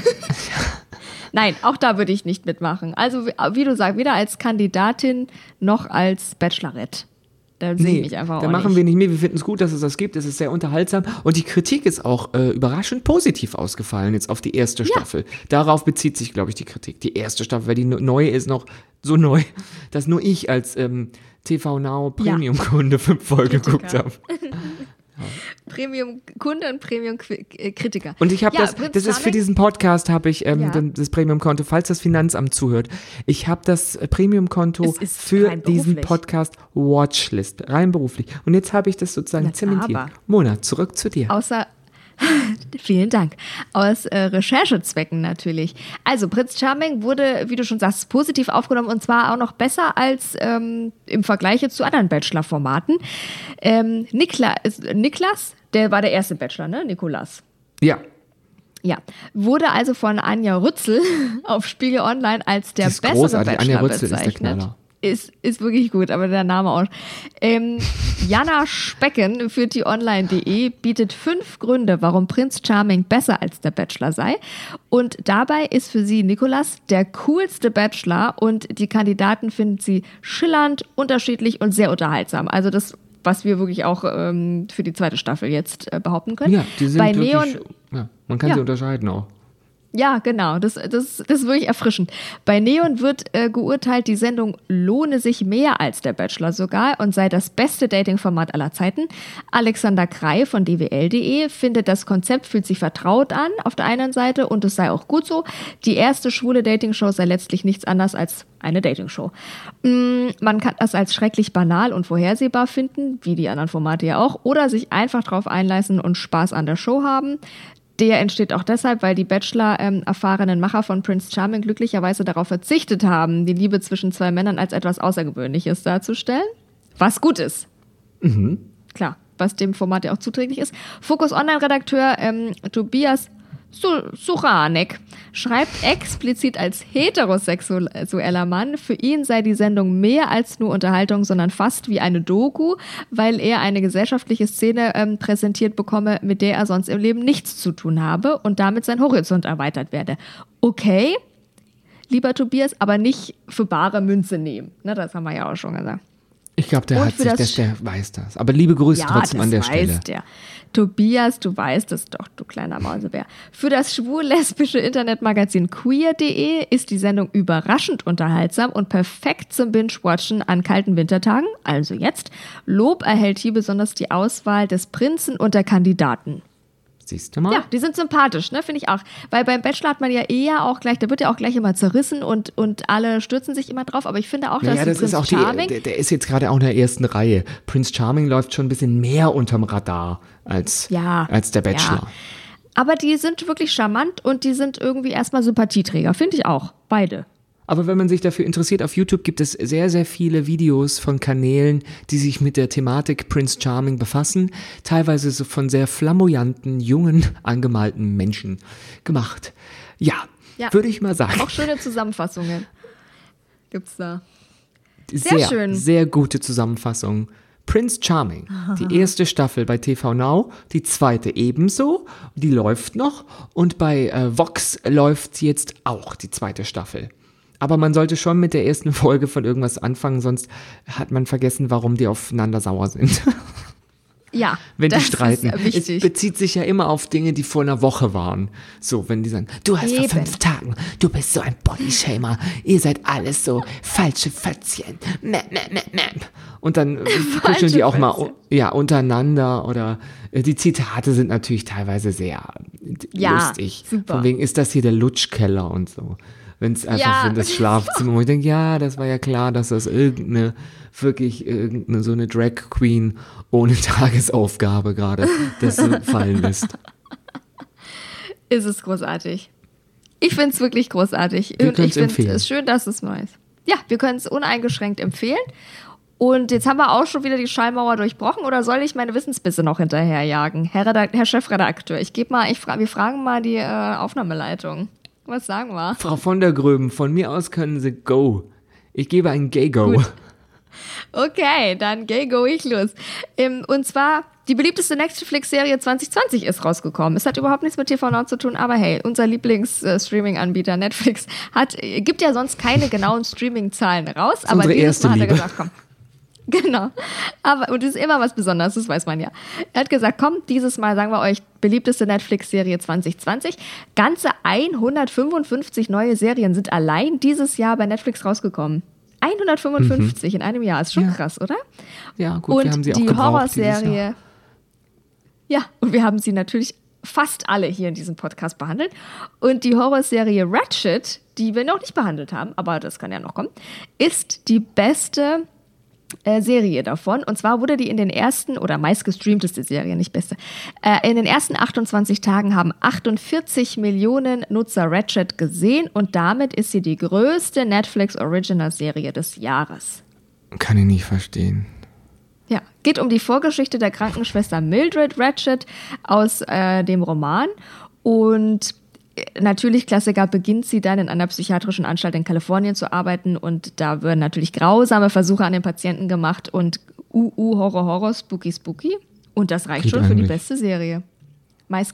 [SPEAKER 2] Nein, auch da würde ich nicht mitmachen. Also, wie, wie du sagst, weder als Kandidatin noch als Bachelorette. Da sehe ich mich einfach
[SPEAKER 3] da machen
[SPEAKER 2] nicht.
[SPEAKER 3] wir nicht mehr. Wir finden es gut, dass es das gibt. Es ist sehr unterhaltsam. Und die Kritik ist auch äh, überraschend positiv ausgefallen jetzt auf die erste Staffel. Darauf bezieht sich, glaube ich, die Kritik. Die erste Staffel, weil die neue ist noch so neu, dass nur ich als ähm, TV Now Premium-Kunde fünf Folgen geguckt habe.
[SPEAKER 2] Premium-Kunde und Premium-Kritiker.
[SPEAKER 3] Und ich habe
[SPEAKER 2] Ja,
[SPEAKER 3] das,
[SPEAKER 2] Prinz
[SPEAKER 3] das ist für diesen Podcast habe ich ähm,
[SPEAKER 2] Ja.
[SPEAKER 3] das Premium-Konto, falls das Finanzamt zuhört. Ich habe das Premium-Konto für diesen. Podcast Watchlist, rein beruflich. Und jetzt habe ich das sozusagen zementiert.
[SPEAKER 2] aber.
[SPEAKER 3] Mona, zurück zu dir.
[SPEAKER 2] Außer. Vielen Dank. Aus äh, Recherchezwecken natürlich. Also, Prinz Charming wurde, wie du schon sagst, positiv aufgenommen und zwar auch noch besser als ähm, im Vergleich zu anderen Bachelor-Formaten. Ähm, Nikla, Niklas, der war der erste Bachelor, ne? Nikolas.
[SPEAKER 3] Ja,
[SPEAKER 2] Ja, wurde also von Anja Rützel auf Spiegel Online als der bessere
[SPEAKER 3] großartig.
[SPEAKER 2] Bachelor
[SPEAKER 3] Anja Rützel ist der
[SPEAKER 2] bezeichnet.
[SPEAKER 3] Knaller.
[SPEAKER 2] Ist, ist wirklich gut, aber der Name auch. Ähm, Jana Specken für die online.de bietet fünf Gründe, warum Prinz Charming besser als der Bachelor sei. Und dabei ist für sie Nikolas der coolste Bachelor und die Kandidaten finden sie schillernd, unterschiedlich und sehr unterhaltsam. Also das, was wir wirklich auch ähm, für die zweite Staffel jetzt äh, behaupten können.
[SPEAKER 3] ja, die sind
[SPEAKER 2] Bei Neon
[SPEAKER 3] ja, man kann
[SPEAKER 2] Ja.
[SPEAKER 3] sie unterscheiden auch.
[SPEAKER 2] Ja, genau. Das, das, das ist wirklich erfrischend. Bei Neon wird äh, geurteilt, die Sendung lohne sich mehr als der Bachelor sogar und sei das beste Dating-Format aller Zeiten. Alexander Krei von dwl.de findet, das Konzept fühlt sich vertraut an auf der einen Seite und es sei auch gut so. Die erste schwule Dating-Show sei letztlich nichts anderes als eine Dating-Show. Mm, man kann das als schrecklich banal und vorhersehbar finden, wie die anderen Formate ja auch, oder sich einfach drauf einlassen und Spaß an der Show haben. Der entsteht auch deshalb, weil die Bachelor-erfahrenen Macher von Prince Charming glücklicherweise darauf verzichtet haben, die Liebe zwischen zwei Männern als etwas Außergewöhnliches darzustellen. Was gut ist. Klar, was dem Format ja auch zuträglich ist. Focus Online-Redakteur ähm, Tobias Suranek schreibt explizit als heterosexueller Mann, für ihn sei die Sendung mehr als nur Unterhaltung, sondern fast wie eine Doku, weil er eine gesellschaftliche Szene ähm, präsentiert bekomme, mit der er sonst im Leben nichts zu tun habe und damit sein Horizont erweitert werde. Okay, lieber Tobias, aber nicht für bare Münze nehmen. Ne, das haben wir ja auch schon gesagt.
[SPEAKER 3] Ich glaube, der
[SPEAKER 2] Und
[SPEAKER 3] hat sich,
[SPEAKER 2] das
[SPEAKER 3] der weiß das. Aber liebe Grüße trotzdem
[SPEAKER 2] das
[SPEAKER 3] an der Stelle.
[SPEAKER 2] Der. Tobias, du weißt es doch, du kleiner Mausebär. Für das schwul-lesbische Internetmagazin queer.de ist die Sendung überraschend unterhaltsam und perfekt zum Binge-Watchen an kalten Wintertagen. Also jetzt. Lob erhält hier besonders die Auswahl des Prinzen und der Kandidaten.
[SPEAKER 3] Siehst du mal?
[SPEAKER 2] Ja, die sind sympathisch, ne, finde ich auch. Weil beim Bachelor hat man ja eher auch gleich, da wird ja auch gleich immer zerrissen und, und alle stürzen sich immer drauf. Aber ich finde auch, dass
[SPEAKER 3] Naja,
[SPEAKER 2] die
[SPEAKER 3] das
[SPEAKER 2] Prinz
[SPEAKER 3] ist auch die,
[SPEAKER 2] Charming,
[SPEAKER 3] der, der ist jetzt gerade auch in der ersten Reihe. Prince Charming läuft schon ein bisschen mehr unterm Radar als,
[SPEAKER 2] Ja,
[SPEAKER 3] als der Bachelor.
[SPEAKER 2] ja. Aber die sind wirklich charmant und die sind irgendwie erstmal Sympathieträger, finde ich auch. Beide.
[SPEAKER 3] Aber wenn man sich dafür interessiert, auf YouTube gibt es sehr, sehr viele Videos von Kanälen, die sich mit der Thematik Prince Charming befassen. Teilweise so von sehr flamboyanten, jungen, angemalten Menschen gemacht. Ja,
[SPEAKER 2] Ja.
[SPEAKER 3] würde ich mal sagen.
[SPEAKER 2] Auch schöne Zusammenfassungen gibt's da.
[SPEAKER 3] sehr,
[SPEAKER 2] sehr schön.
[SPEAKER 3] Sehr gute Zusammenfassung. Prince Charming, die erste Staffel bei TV Now, die zweite ebenso, die läuft noch und bei äh, Vox läuft jetzt auch die zweite Staffel. Aber man sollte schon mit der ersten Folge von irgendwas anfangen, sonst hat man vergessen, warum die aufeinander sauer sind,
[SPEAKER 2] Ja,
[SPEAKER 3] wenn die streiten. Es bezieht sich ja immer auf Dinge, die vor einer Woche waren. So, wenn die sagen, du hast vor
[SPEAKER 2] Eben.
[SPEAKER 3] fünf Tagen, du bist so ein Bodyshamer, ihr seid alles so falsche Fötzchen. Mäp, mäp, mäp, mäp. Und dann äh, kuscheln die auch mal ja, untereinander oder äh, die Zitate sind natürlich teilweise sehr
[SPEAKER 2] Ja,
[SPEAKER 3] lustig.
[SPEAKER 2] super.
[SPEAKER 3] Von wegen ist das hier der Lutschkeller und so. Wenn es einfach
[SPEAKER 2] Ja.
[SPEAKER 3] in das Schlafzimmer, wo ich denke, ja, das war ja klar, dass das irgendeine, wirklich irgendeine so eine Drag Queen ohne Tagesaufgabe gerade das so fallen lässt.
[SPEAKER 2] Ist es großartig. Ich finde es wirklich großartig.
[SPEAKER 3] Wir
[SPEAKER 2] ich finde
[SPEAKER 3] empfehlen.
[SPEAKER 2] es schön, dass es neu ist. Ja, wir können es uneingeschränkt empfehlen. Und jetzt haben wir auch schon wieder die Schallmauer durchbrochen oder soll ich meine Wissensbisse noch hinterherjagen? Herr, Redak Herr Chefredakteur, ich gebe mal, ich fra wir fragen mal die äh, Aufnahmeleitung. Was sagen wir?
[SPEAKER 3] Frau von der Gröben, von mir aus können Sie go. Ich gebe ein Gay-Go.
[SPEAKER 2] Gut. Okay, dann geh, go ich los. Ähm, und zwar, die beliebteste Netflix-Serie 2020 ist rausgekommen. Es hat überhaupt nichts mit TV Now zu tun, aber hey, unser Lieblings-Streaming-Anbieter Netflix hat, äh, gibt ja sonst keine genauen Streaming-Zahlen raus, aber dieses
[SPEAKER 3] erste
[SPEAKER 2] Mal hat er
[SPEAKER 3] Liebe.
[SPEAKER 2] gesagt, komm. Genau. Aber, und das ist immer was Besonderes, das weiß man ja. Er hat gesagt, komm, dieses Mal sagen wir euch, beliebteste Netflix-Serie 2020. Ganze 155 neue Serien sind allein dieses Jahr bei Netflix rausgekommen. 155 in einem Jahr, ist schon
[SPEAKER 3] Ja.
[SPEAKER 2] krass, oder?
[SPEAKER 3] Ja, gut,
[SPEAKER 2] und
[SPEAKER 3] wir haben sie auch
[SPEAKER 2] die. Horrorserie. Ja, und wir haben sie natürlich fast alle hier in diesem Podcast behandelt. Und die Horrorserie Ratchet, die wir noch nicht behandelt haben, aber das kann ja noch kommen, ist die beste äh, Serie davon. Und zwar wurde die in den ersten, oder meistgestreamteste Serie, nicht beste, äh, in den ersten 28 Tagen haben 48 Millionen Nutzer Ratchet gesehen und damit ist sie die größte Netflix Original Serie des Jahres.
[SPEAKER 3] Kann ich nicht verstehen.
[SPEAKER 2] Ja, geht um die Vorgeschichte der Krankenschwester Mildred Ratchet aus äh, dem Roman. Und natürlich, Klassiker, beginnt sie dann in einer psychiatrischen Anstalt in Kalifornien zu arbeiten. Und da werden natürlich grausame Versuche an den Patienten gemacht. Und uh, Horror, Horror, Spooky, Spooky. Und das reicht
[SPEAKER 3] Geht
[SPEAKER 2] schon für die
[SPEAKER 3] eigentlich.
[SPEAKER 2] beste Serie.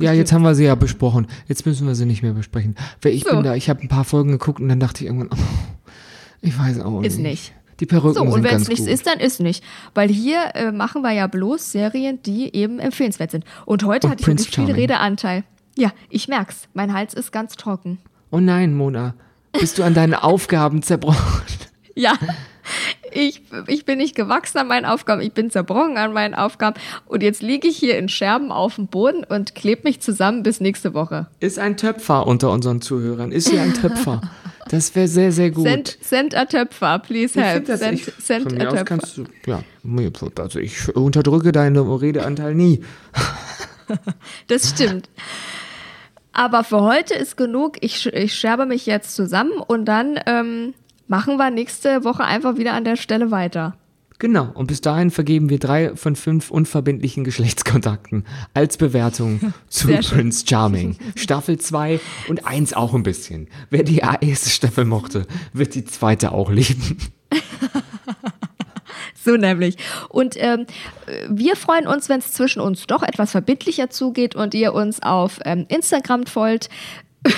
[SPEAKER 3] Ja, jetzt haben wir sie ja besprochen. Jetzt müssen wir sie nicht mehr besprechen. Weil ich
[SPEAKER 2] So.
[SPEAKER 3] bin da, ich habe ein paar Folgen geguckt und dann dachte ich irgendwann, oh, ich weiß auch nicht.
[SPEAKER 2] Ist nicht.
[SPEAKER 3] Die Perücken
[SPEAKER 2] So, und wenn es nichts
[SPEAKER 3] gut.
[SPEAKER 2] ist, dann ist nicht. Weil hier äh, machen wir ja bloß Serien, die eben empfehlenswert sind. Und heute
[SPEAKER 3] Und
[SPEAKER 2] hatte ich
[SPEAKER 3] Prince
[SPEAKER 2] wirklich viel. Redeanteil. Ja, ich merk's. Mein Hals ist ganz trocken.
[SPEAKER 3] Oh nein, Mona, bist du an deine Aufgaben zerbrochen?
[SPEAKER 2] Ja, ich, ich bin nicht gewachsen an meinen Aufgaben, ich bin zerbrochen an meinen Aufgaben. Und jetzt liege ich hier in Scherben auf dem Boden und klebe mich zusammen bis nächste Woche.
[SPEAKER 3] Ist ein Töpfer unter unseren Zuhörern? Ist hier ein Töpfer? Das wäre sehr, sehr gut.
[SPEAKER 2] Send, send a Töpfer, please
[SPEAKER 3] Ich
[SPEAKER 2] help.
[SPEAKER 3] das-
[SPEAKER 2] Send,
[SPEAKER 3] ich-
[SPEAKER 2] send
[SPEAKER 3] von
[SPEAKER 2] a
[SPEAKER 3] mir aus
[SPEAKER 2] Töpfer.
[SPEAKER 3] kannst du, ja, also ich unterdrücke deinen Redeanteil nie.
[SPEAKER 2] Das stimmt. Aber für heute ist genug. Ich, ich scherbe mich jetzt zusammen und dann ähm, machen wir nächste Woche einfach wieder an der Stelle weiter.
[SPEAKER 3] Genau, und bis dahin vergeben wir drei von fünf unverbindlichen Geschlechtskontakten als Bewertung zu
[SPEAKER 2] Sehr schön.
[SPEAKER 3] Prince Charming. Staffel 2 und 1 auch ein bisschen. Wer die erste Staffel mochte, wird die zweite auch lieben.
[SPEAKER 2] So nämlich. Und ähm, wir freuen uns, wenn es zwischen uns doch etwas verbindlicher zugeht und ihr uns auf ähm, Instagram folgt.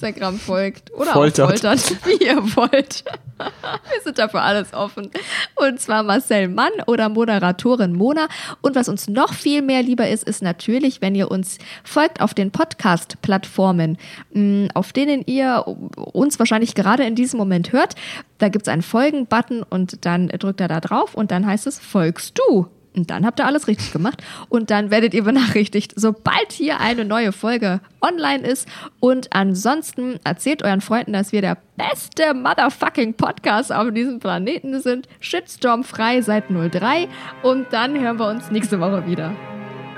[SPEAKER 2] Instagram folgt oder
[SPEAKER 3] Foltert.
[SPEAKER 2] auch foltert, wie ihr wollt. Wir sind dafür alles offen. Und zwar Marcel Mann oder Moderatorin Mona. Und was uns noch viel mehr lieber ist, ist natürlich, wenn ihr uns folgt auf den Podcast-Plattformen, mh, auf denen ihr uns wahrscheinlich gerade in diesem Moment hört. Da gibt es einen Folgen-Button und dann drückt er da drauf und dann heißt es Folgst du. Und dann habt ihr alles richtig gemacht. Und dann werdet ihr benachrichtigt, sobald hier eine neue Folge online ist. Und ansonsten erzählt euren Freunden, dass wir der beste motherfucking Podcast auf diesem Planeten sind. Shitstorm frei seit 03. Und dann hören wir uns nächste Woche wieder.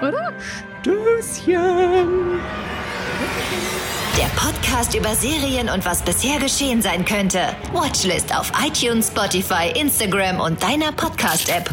[SPEAKER 2] Oder?
[SPEAKER 3] Stößchen!
[SPEAKER 1] Der Podcast über Serien und was bisher geschehen sein könnte. Watchlist auf iTunes, Spotify, Instagram und deiner Podcast-App.